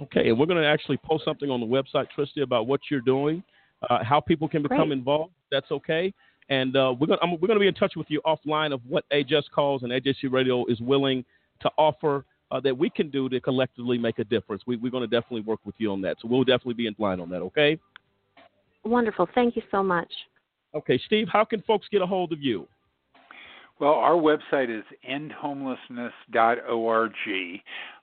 S7: Okay, and we're going to actually post something on the website, Tristy, about what you're doing, uh, how people can become
S48: Great.
S7: involved. That's okay. And uh, we're going we're going to be in touch with you offline of what A Just Cause and AJC Radio is willing to offer uh, that we can do to collectively make a difference. We, we're going to definitely work with you on that. So we'll definitely be in line on that. Okay.
S48: Wonderful. Thank you so much.
S7: Okay, Steve. How can folks get a hold of you?
S21: Well, our website is endhomelessness.org.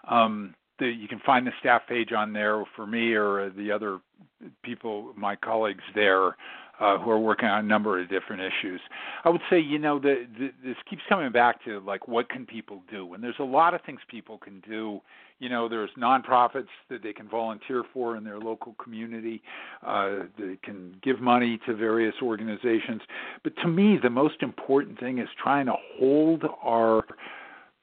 S21: Um, the, you can find the staff page on there for me or the other people, my colleagues there, uh, who are working on a number of different issues. I would say, you know, the, the, this keeps coming back to like, what can people do? And there's a lot of things people can do. You know, there's nonprofits that they can volunteer for in their local community. Uh, they can give money to various organizations. But to me, the most important thing is trying to hold our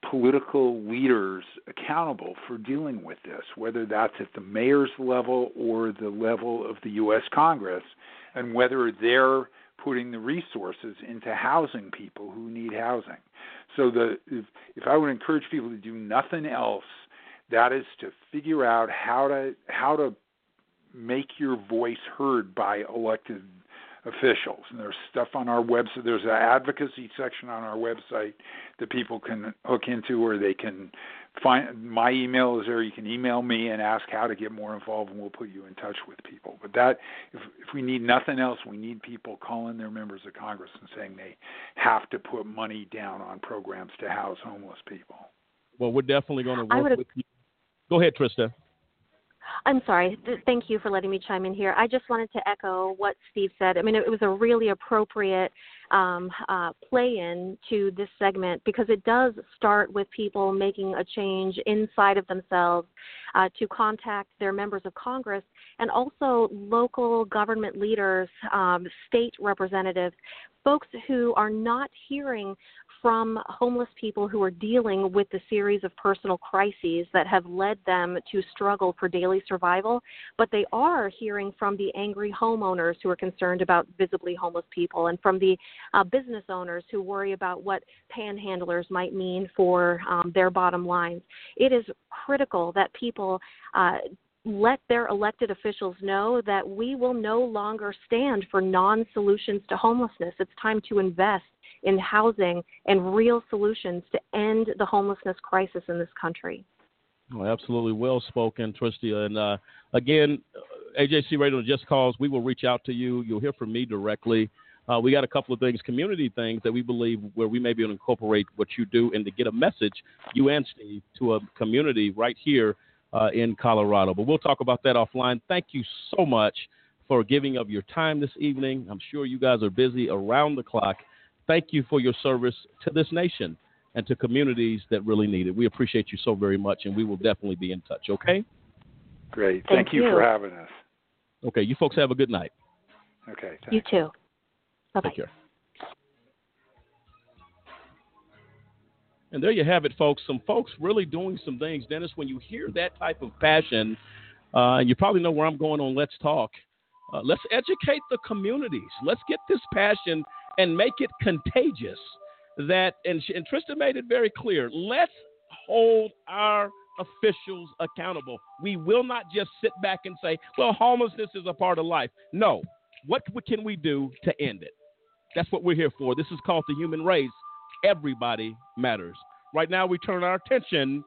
S21: political leaders accountable for dealing with this, whether that's at the mayor's level or the level of the U.S. Congress, and whether they're putting the resources into housing people who need housing. So the if, if I would encourage people to do nothing else, that is to figure out how to how to make your voice heard by elected officials. And there's stuff on our website. There's an advocacy section on our website that people can hook into, or they can find my email is there. You can email me and ask how to get more involved, and we'll put you in touch with people. But that, if if we need nothing else, we need people calling their members of Congress and saying they have to put money down on programs to house homeless people.
S7: Well, we're definitely going to work with you. Go ahead, Trista.
S48: I'm sorry. Thank you for letting me chime in here. I just wanted to echo what Steve said. I mean, it was a really appropriate um, uh, play in to this segment because it does start with people making a change inside of themselves uh, to contact their members of Congress and also local government leaders, um, state representatives, folks who are not hearing from homeless people who are dealing with the series of personal crises that have led them to struggle for daily survival, but they are hearing from the angry homeowners who are concerned about visibly homeless people and from the uh, business owners who worry about what panhandlers might mean for um, their bottom lines. It is critical that people uh, let their elected officials know that we will no longer stand for non solutions to homelessness. It's time to invest in housing and real solutions to end the homelessness crisis in this country.
S7: Absolutely well spoken, Tristia. And uh, again, AJC Radio Just Cause, we will reach out to you. You'll hear from me directly. Uh, we got a couple of things, community things that we believe where we may be able to incorporate what you do and to get a message, you and Steve, to a community right here uh, in Colorado. But we'll talk about that offline. Thank you so much for giving of your time this evening. I'm sure you guys are busy around the clock. Thank you for your service to this nation and to communities that really need it. We appreciate you so very much, and we will definitely be in touch, okay?
S21: Great.
S48: Thank
S21: Thank, you,
S48: you.
S21: for having us.
S7: Okay, you folks have a good night.
S21: Okay.
S48: You too. Bye bye.
S7: Take care. And there you have it, folks. Some folks really doing some things. Dennis, when you hear that type of passion, uh, and you probably know where I'm going on Let's Talk, uh, let's educate the communities. Let's get this passion and make it contagious. That and, and Trista made it very clear. Let's hold our officials accountable. We will not just sit back and say, "Well, homelessness is a part of life." No. What can we do to end it? That's what we're here for. This is called the human race. Everybody matters. Right now, we turn our attention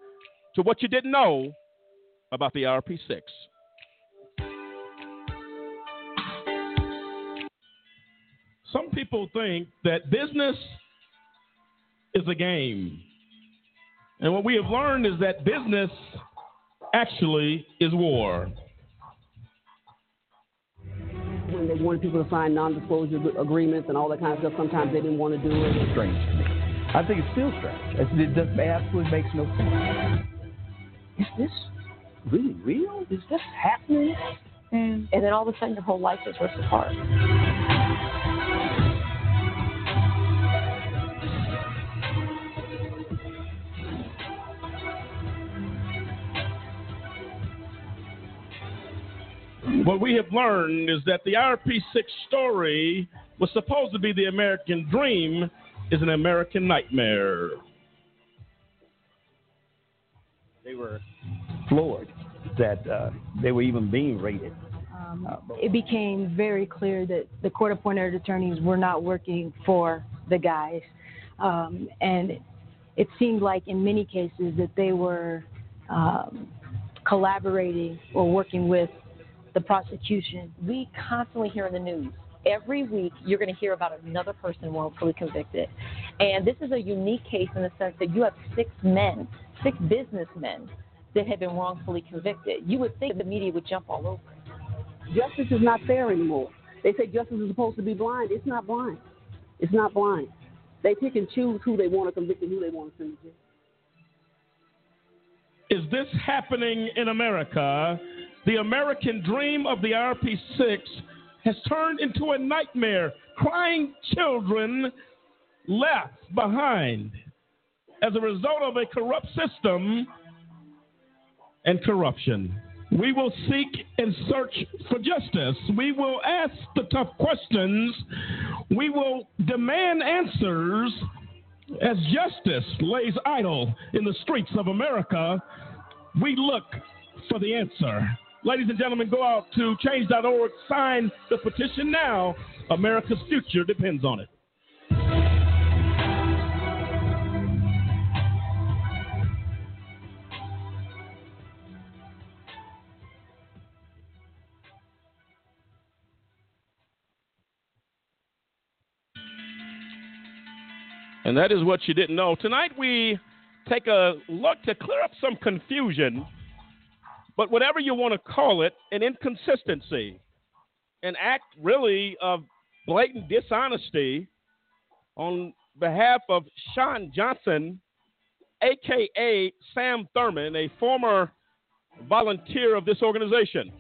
S7: to what you didn't know about the IRP6. Some people think that business is a game. And what we have learned is that business actually is war.
S59: When they wanted people to sign non-disclosure agreements and all that kind of stuff, sometimes they didn't want to do it.
S60: It's Strange to me. I think it's still strange. It, just absolutely makes no sense. Is this really real? Is this happening? And,
S61: and then all of a sudden your whole life is ripped apart.
S7: What we have learned is that the IRP6 story was supposed to be the American dream is an American nightmare.
S60: They were floored that uh, they were even being rated.
S62: Um, it became very clear that the court appointed attorneys were not working for the guys. Um, and it, it, seemed like in many cases that they were um, collaborating or working with the prosecution.
S61: We constantly hear in the news every week you're going to hear about another person wrongfully convicted. And this is a unique case in the sense that you have six men, six businessmen that have been wrongfully convicted. You would think the media would jump all over it.
S59: Justice is not fair anymore. They say justice is supposed to be blind. It's not blind. It's not blind. They pick and choose who they want to convict and who they want to send to jail.
S7: Is this happening in America? The American dream of the IRP6 has turned into a nightmare. Crying children left behind as a result of a corrupt system and corruption. We will seek and search for justice. We will ask the tough questions. We will demand answers as justice lays idle in the streets of America. We look for the answer. Ladies and gentlemen, go out to change.org, sign the petition now. America's future depends on it. And that is what you didn't know. Tonight we take a look to clear up some confusion, but whatever you want to call it, an inconsistency, an act really of blatant dishonesty on behalf of Sean Johnson, aka Sam Thurman, a former volunteer of this organization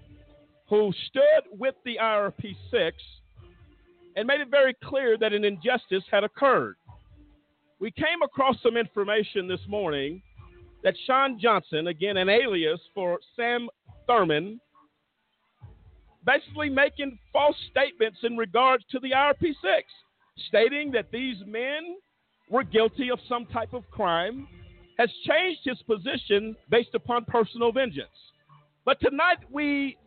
S7: who stood with the IRP 6 and made it very clear that an injustice had occurred. We came across some information this morning that Sean Johnson, again an alias for Sam Thurman, basically making false statements in regards to the IRP6, stating that these men were guilty of some type of crime, has changed his position based upon personal vengeance. But tonight we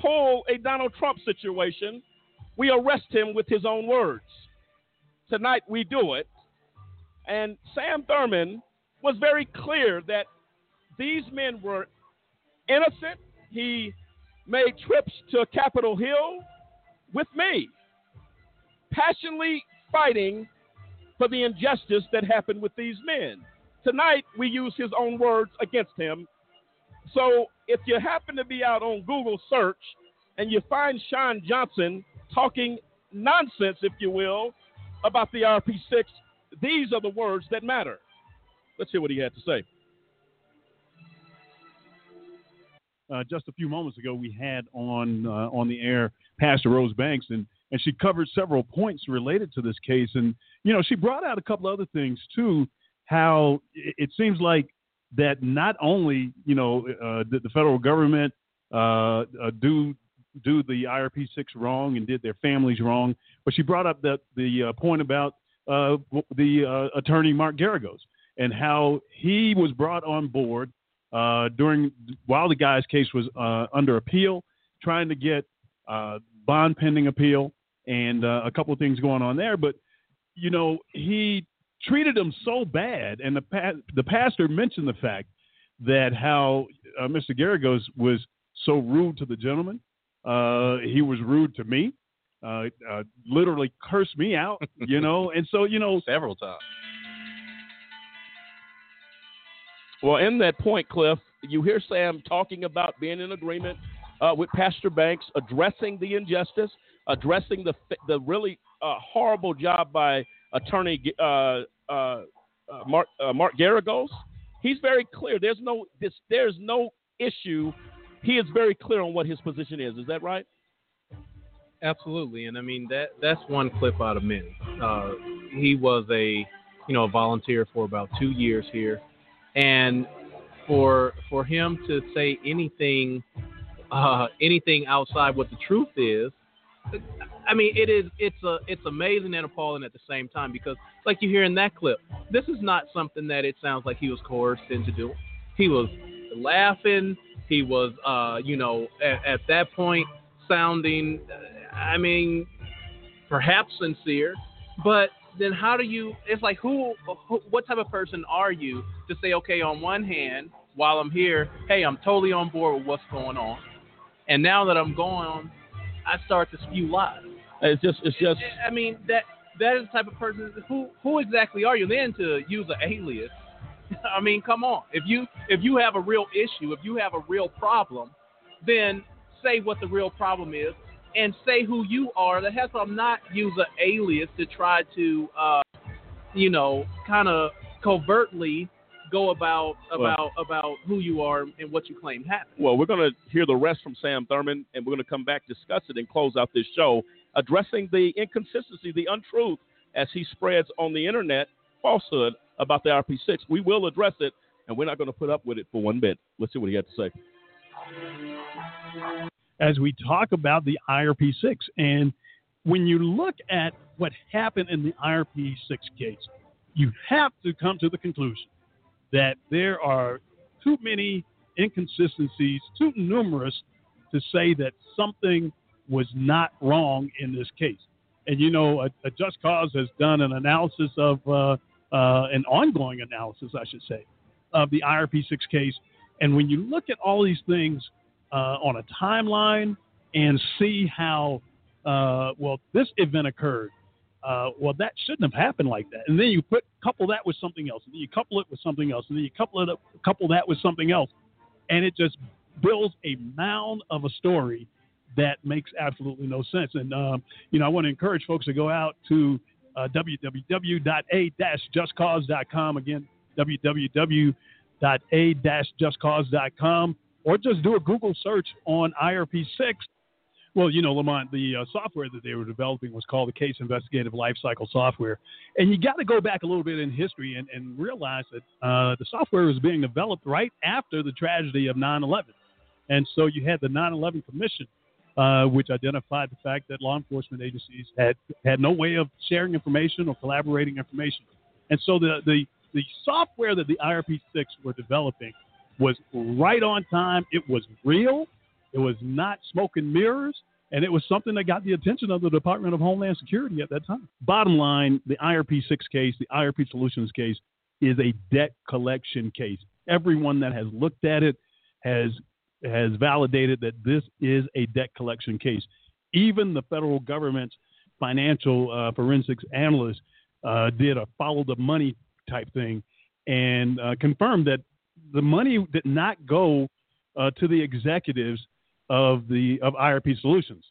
S7: pull a Donald Trump situation. We arrest him with his own words. Tonight we do it and Sam Thurman was very clear that these men were innocent. He made trips to Capitol Hill with me, passionately fighting for the injustice that happened with these men. Tonight, we use his own words against him. So if you happen to be out on Google search and you find Sean Johnson talking nonsense, if you will, about the IRP6, these are the words that matter. Let's hear what he had to say.
S63: Uh, just a few moments ago, we had on uh, on the air Pastor Rose Banks, and and she covered several points related to this case, and you know she brought out a couple other things too. How it, seems like that not only you know uh, the, the, federal government uh, uh, do do the IRP six wrong and did their families wrong, but she brought up that the uh, point about the attorney Mark Geragos and how he was brought on board uh, during while the guy's case was uh, under appeal, trying to get uh, bond pending appeal and uh, a couple of things going on there. But you know he treated him so bad, and the pa- the pastor mentioned the fact that how Mr. Geragos was so rude to the gentleman. he was rude to me. uh, uh, literally cursed me out, you know. and so, you know,
S64: several times.
S7: Well, in that point, Cliff, you hear Sam talking about being in agreement uh, with Pastor Banks, addressing the injustice, addressing the the really uh, horrible job by Attorney uh, uh, uh Mark uh, Mark Geragos. He's very clear. There's no this, there's no issue. He is very clear on what his position is. Is that right?
S10: Absolutely, and I mean that that's one clip out of many. he was a you know a volunteer for about two years here and for for him to say anything uh, anything outside what the truth is, I mean, it is it's a it's amazing and appalling at the same time because, like you hear in that clip, this is not something that it sounds like he was coerced into doing. He was laughing. He was, uh, you know, at, at that point sounding, I mean, perhaps sincere, but then how do you? It's like who, who, what type of person are you to say, okay, on one hand, while I'm here, hey, I'm totally on board with what's going on, and now that I'm gone, I start to spew lies.
S7: It's just, it's just.
S10: I mean that that is the type of person. Who who exactly are you then to use an alias? I mean, come on. If you if you have a real issue, if you have a real problem, then say what the real problem is and say who you are. The hell I'm not use an alias to try to, uh, you know, kind of covertly go about about well, about who you are and what you claim happened.
S7: Well, we're going to hear the rest from Sam Thurman, and we're going to come back discuss it and close out this show, addressing the inconsistency, the untruth as he spreads on the internet falsehood about the IRP6. We will address it, and we're not going to put up with it for one bit. Let's see what he had to say
S63: as we talk about the IRP6. And when you look at what happened in the IRP6 case, you have to come to the conclusion that there are too many inconsistencies, too numerous to say that something was not wrong in this case. And you know, a, a Just Cause has done an analysis of uh, uh, an ongoing analysis, I should say, of the IRP6 case. And when you look at all these things uh, on a timeline and see how uh, well this event occurred. Uh, well, that shouldn't have happened like that. And then you put couple that with something else, and then you couple it with something else, and then you couple it up, couple that with something else, and it just builds a mound of a story that makes absolutely no sense. And um, you know, I want to encourage folks to go out to uh, www.a-justcause.com again, www.a-justcause.com or just do a Google search on IRP6. Well, you know, Lamont, the uh, software that they were developing was called the Case Investigative Lifecycle Software. And you got to go back a little bit in history and, and realize that uh, the software was being developed right after the tragedy of 9 11. And so you had the 9 11 Commission, uh, which identified the fact that law enforcement agencies had, had no way of sharing information or collaborating information. And so the, the, the software that the IRP6 were developing was right on time. It was real. It was not smoke and mirrors. And it was something that got the attention of the Department of Homeland Security at that time. Bottom line, the IRP 6 case, the IRP Solutions case, is a debt collection case. Everyone that has looked at it has has validated that this is a debt collection case. Even the federal government's financial uh, forensics analyst uh, did a follow the money type thing and uh, confirmed that the money did not go uh, to the executives of the of IRP Solutions.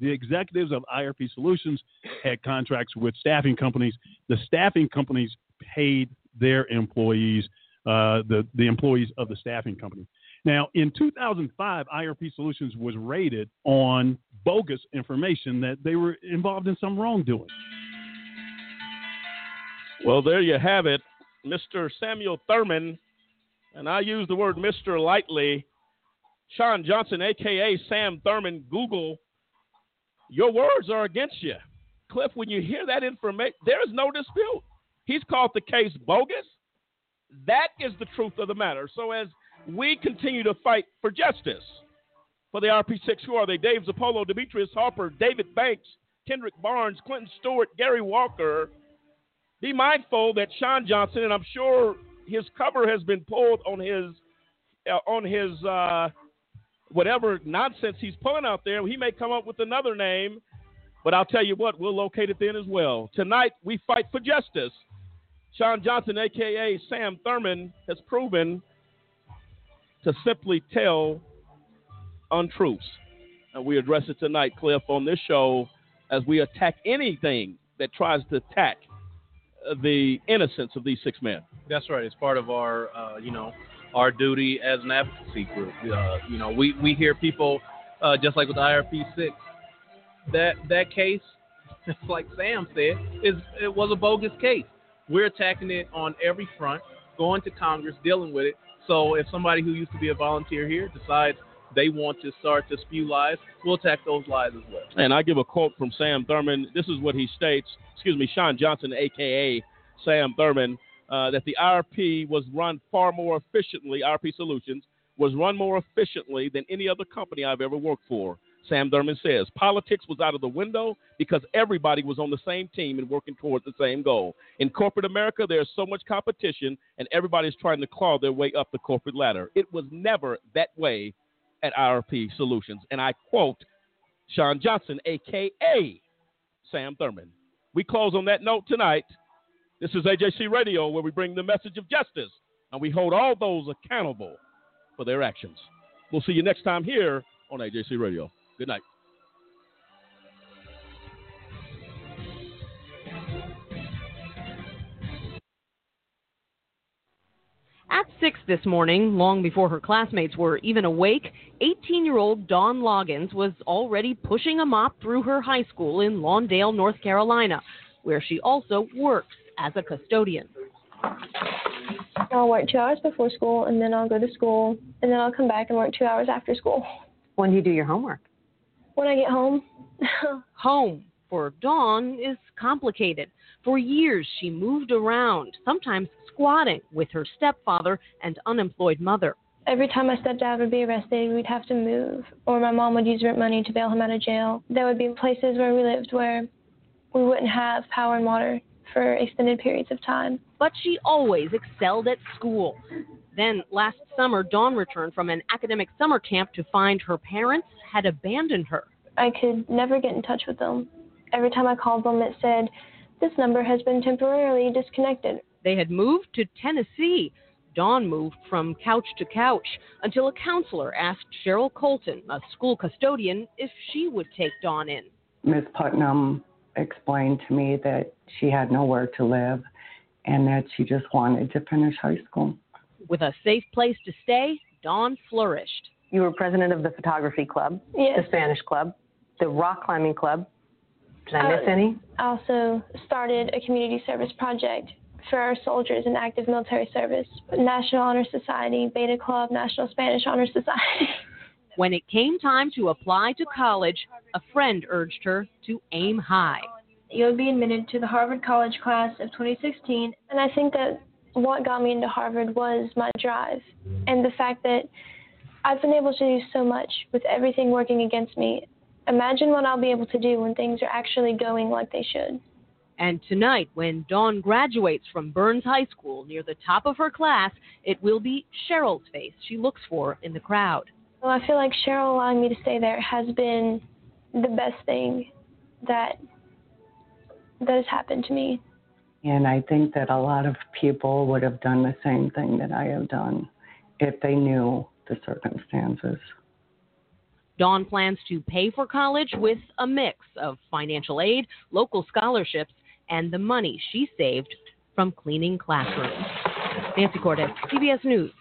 S63: The executives of IRP Solutions had contracts with staffing companies. The staffing companies paid their employees, uh, the the employees of the staffing company. Now, in 2005, IRP Solutions was raided on bogus information that they were involved in some wrongdoing.
S7: Well, there you have it. Mr. Samuel Thurman and I use the word Mr. lightly, Sean Johnson, aka Sam Thurman, Google, your words are against you. Cliff, when you hear that information, there is no dispute. He's called the case bogus. That is the truth of the matter. So as we continue to fight for justice for the IRP6, who are they? Dave Zirpolo, Demetrius Harper, David Banks, Kendrick Barnes, Clinton Stewart, Gary Walker. Be mindful that Sean Johnson, and I'm sure his cover has been pulled on his uh, on his uh, whatever nonsense he's pulling out there. He may come up with another name But I'll tell you what, we'll locate it then as well. Tonight, we fight for justice. Sean Johnson, aka Sam Thurman, has proven to simply tell untruths. And we address it tonight, Cliff, on this show as we attack anything that tries to attack the innocence of these six men.
S45: That's right. It's part of our, uh, you know, our duty as an advocacy group. Uh, you know, we, we hear people, uh, just like with IRP six, that that case, like Sam said, is it was a bogus case. We're attacking it on every front, going to Congress, dealing with it. So if somebody who used to be a volunteer here decides they want to start to spew lies, we'll attack those lies as well.
S7: And I give a quote from Sam Thurman. This is what he states, excuse me, Sean Johnson, aka Sam Thurman, uh, that the IRP was run far more efficiently, IRP Solutions was run more efficiently than any other company I've ever worked for. Sam Thurman says politics was out of the window because everybody was on the same team and working towards the same goal. In corporate America, there's so much competition and everybody's trying to claw their way up the corporate ladder. It was never that way at IRP Solutions. And I quote Sean Johnson, aka Sam Thurman. We close on that note tonight. This is AJC Radio, where we bring the message of justice and we hold all those accountable for their actions. We'll see you next time here on AJC Radio. Good night.
S65: At 6 this morning, long before her classmates were even awake, 18 year old Dawn Loggins was already pushing a mop through her high school in Lawndale, North Carolina, where she also works as a custodian.
S66: I'll work two hours before school, and then I'll go to school, and then I'll come back and work two hours after school.
S65: When do you do your homework?
S66: When I get home.
S65: Home for Dawn is complicated. For years, she moved around, sometimes squatting with her stepfather and unemployed mother.
S66: Every time my stepdad would be arrested, we'd have to move, or my mom would use rent money to bail him out of jail. There would be places where we lived where we wouldn't have power and water for extended periods of time.
S65: But she always excelled at school. Then, last summer, Dawn returned from an academic summer camp to find her parents had abandoned her.
S66: I could never get in touch with them. Every time I called them, it said, This number has been temporarily disconnected.
S65: They had moved to Tennessee. Dawn moved from couch to couch until a counselor asked Cheryl Colton, a school custodian, if she would take Dawn in.
S67: Miss Putnam explained to me that she had nowhere to live and that she just wanted to finish high school.
S65: With a safe place to stay, Dawn flourished.
S68: You were president of the photography club,
S66: Yes.
S68: the Spanish club, the rock climbing club. Did I miss
S66: Uh,
S68: any?
S66: I also started a community service project for our soldiers in active military service National Honor Society, Beta Club, National Spanish Honor Society.
S65: When it came time to apply to college, a friend urged her to aim high.
S66: You'll be admitted to the Harvard College class of 2016. And I think that what got me into Harvard was my drive and the fact that I've been able to do so much with everything working against me. Imagine what I'll be able to do when things are actually going like they should.
S65: And tonight, when Dawn graduates from Burns High School near the top of her class, it will be Cheryl's face she looks for in the crowd.
S66: Well, I feel like Cheryl allowing me to stay there has been the best thing that that has happened to me.
S67: And I think that a lot of people would have done the same thing that I have done if they knew the circumstances.
S65: Dawn plans to pay for college with a mix of financial aid, local scholarships, and the money she saved from cleaning classrooms. Nancy Cordes, CBS News.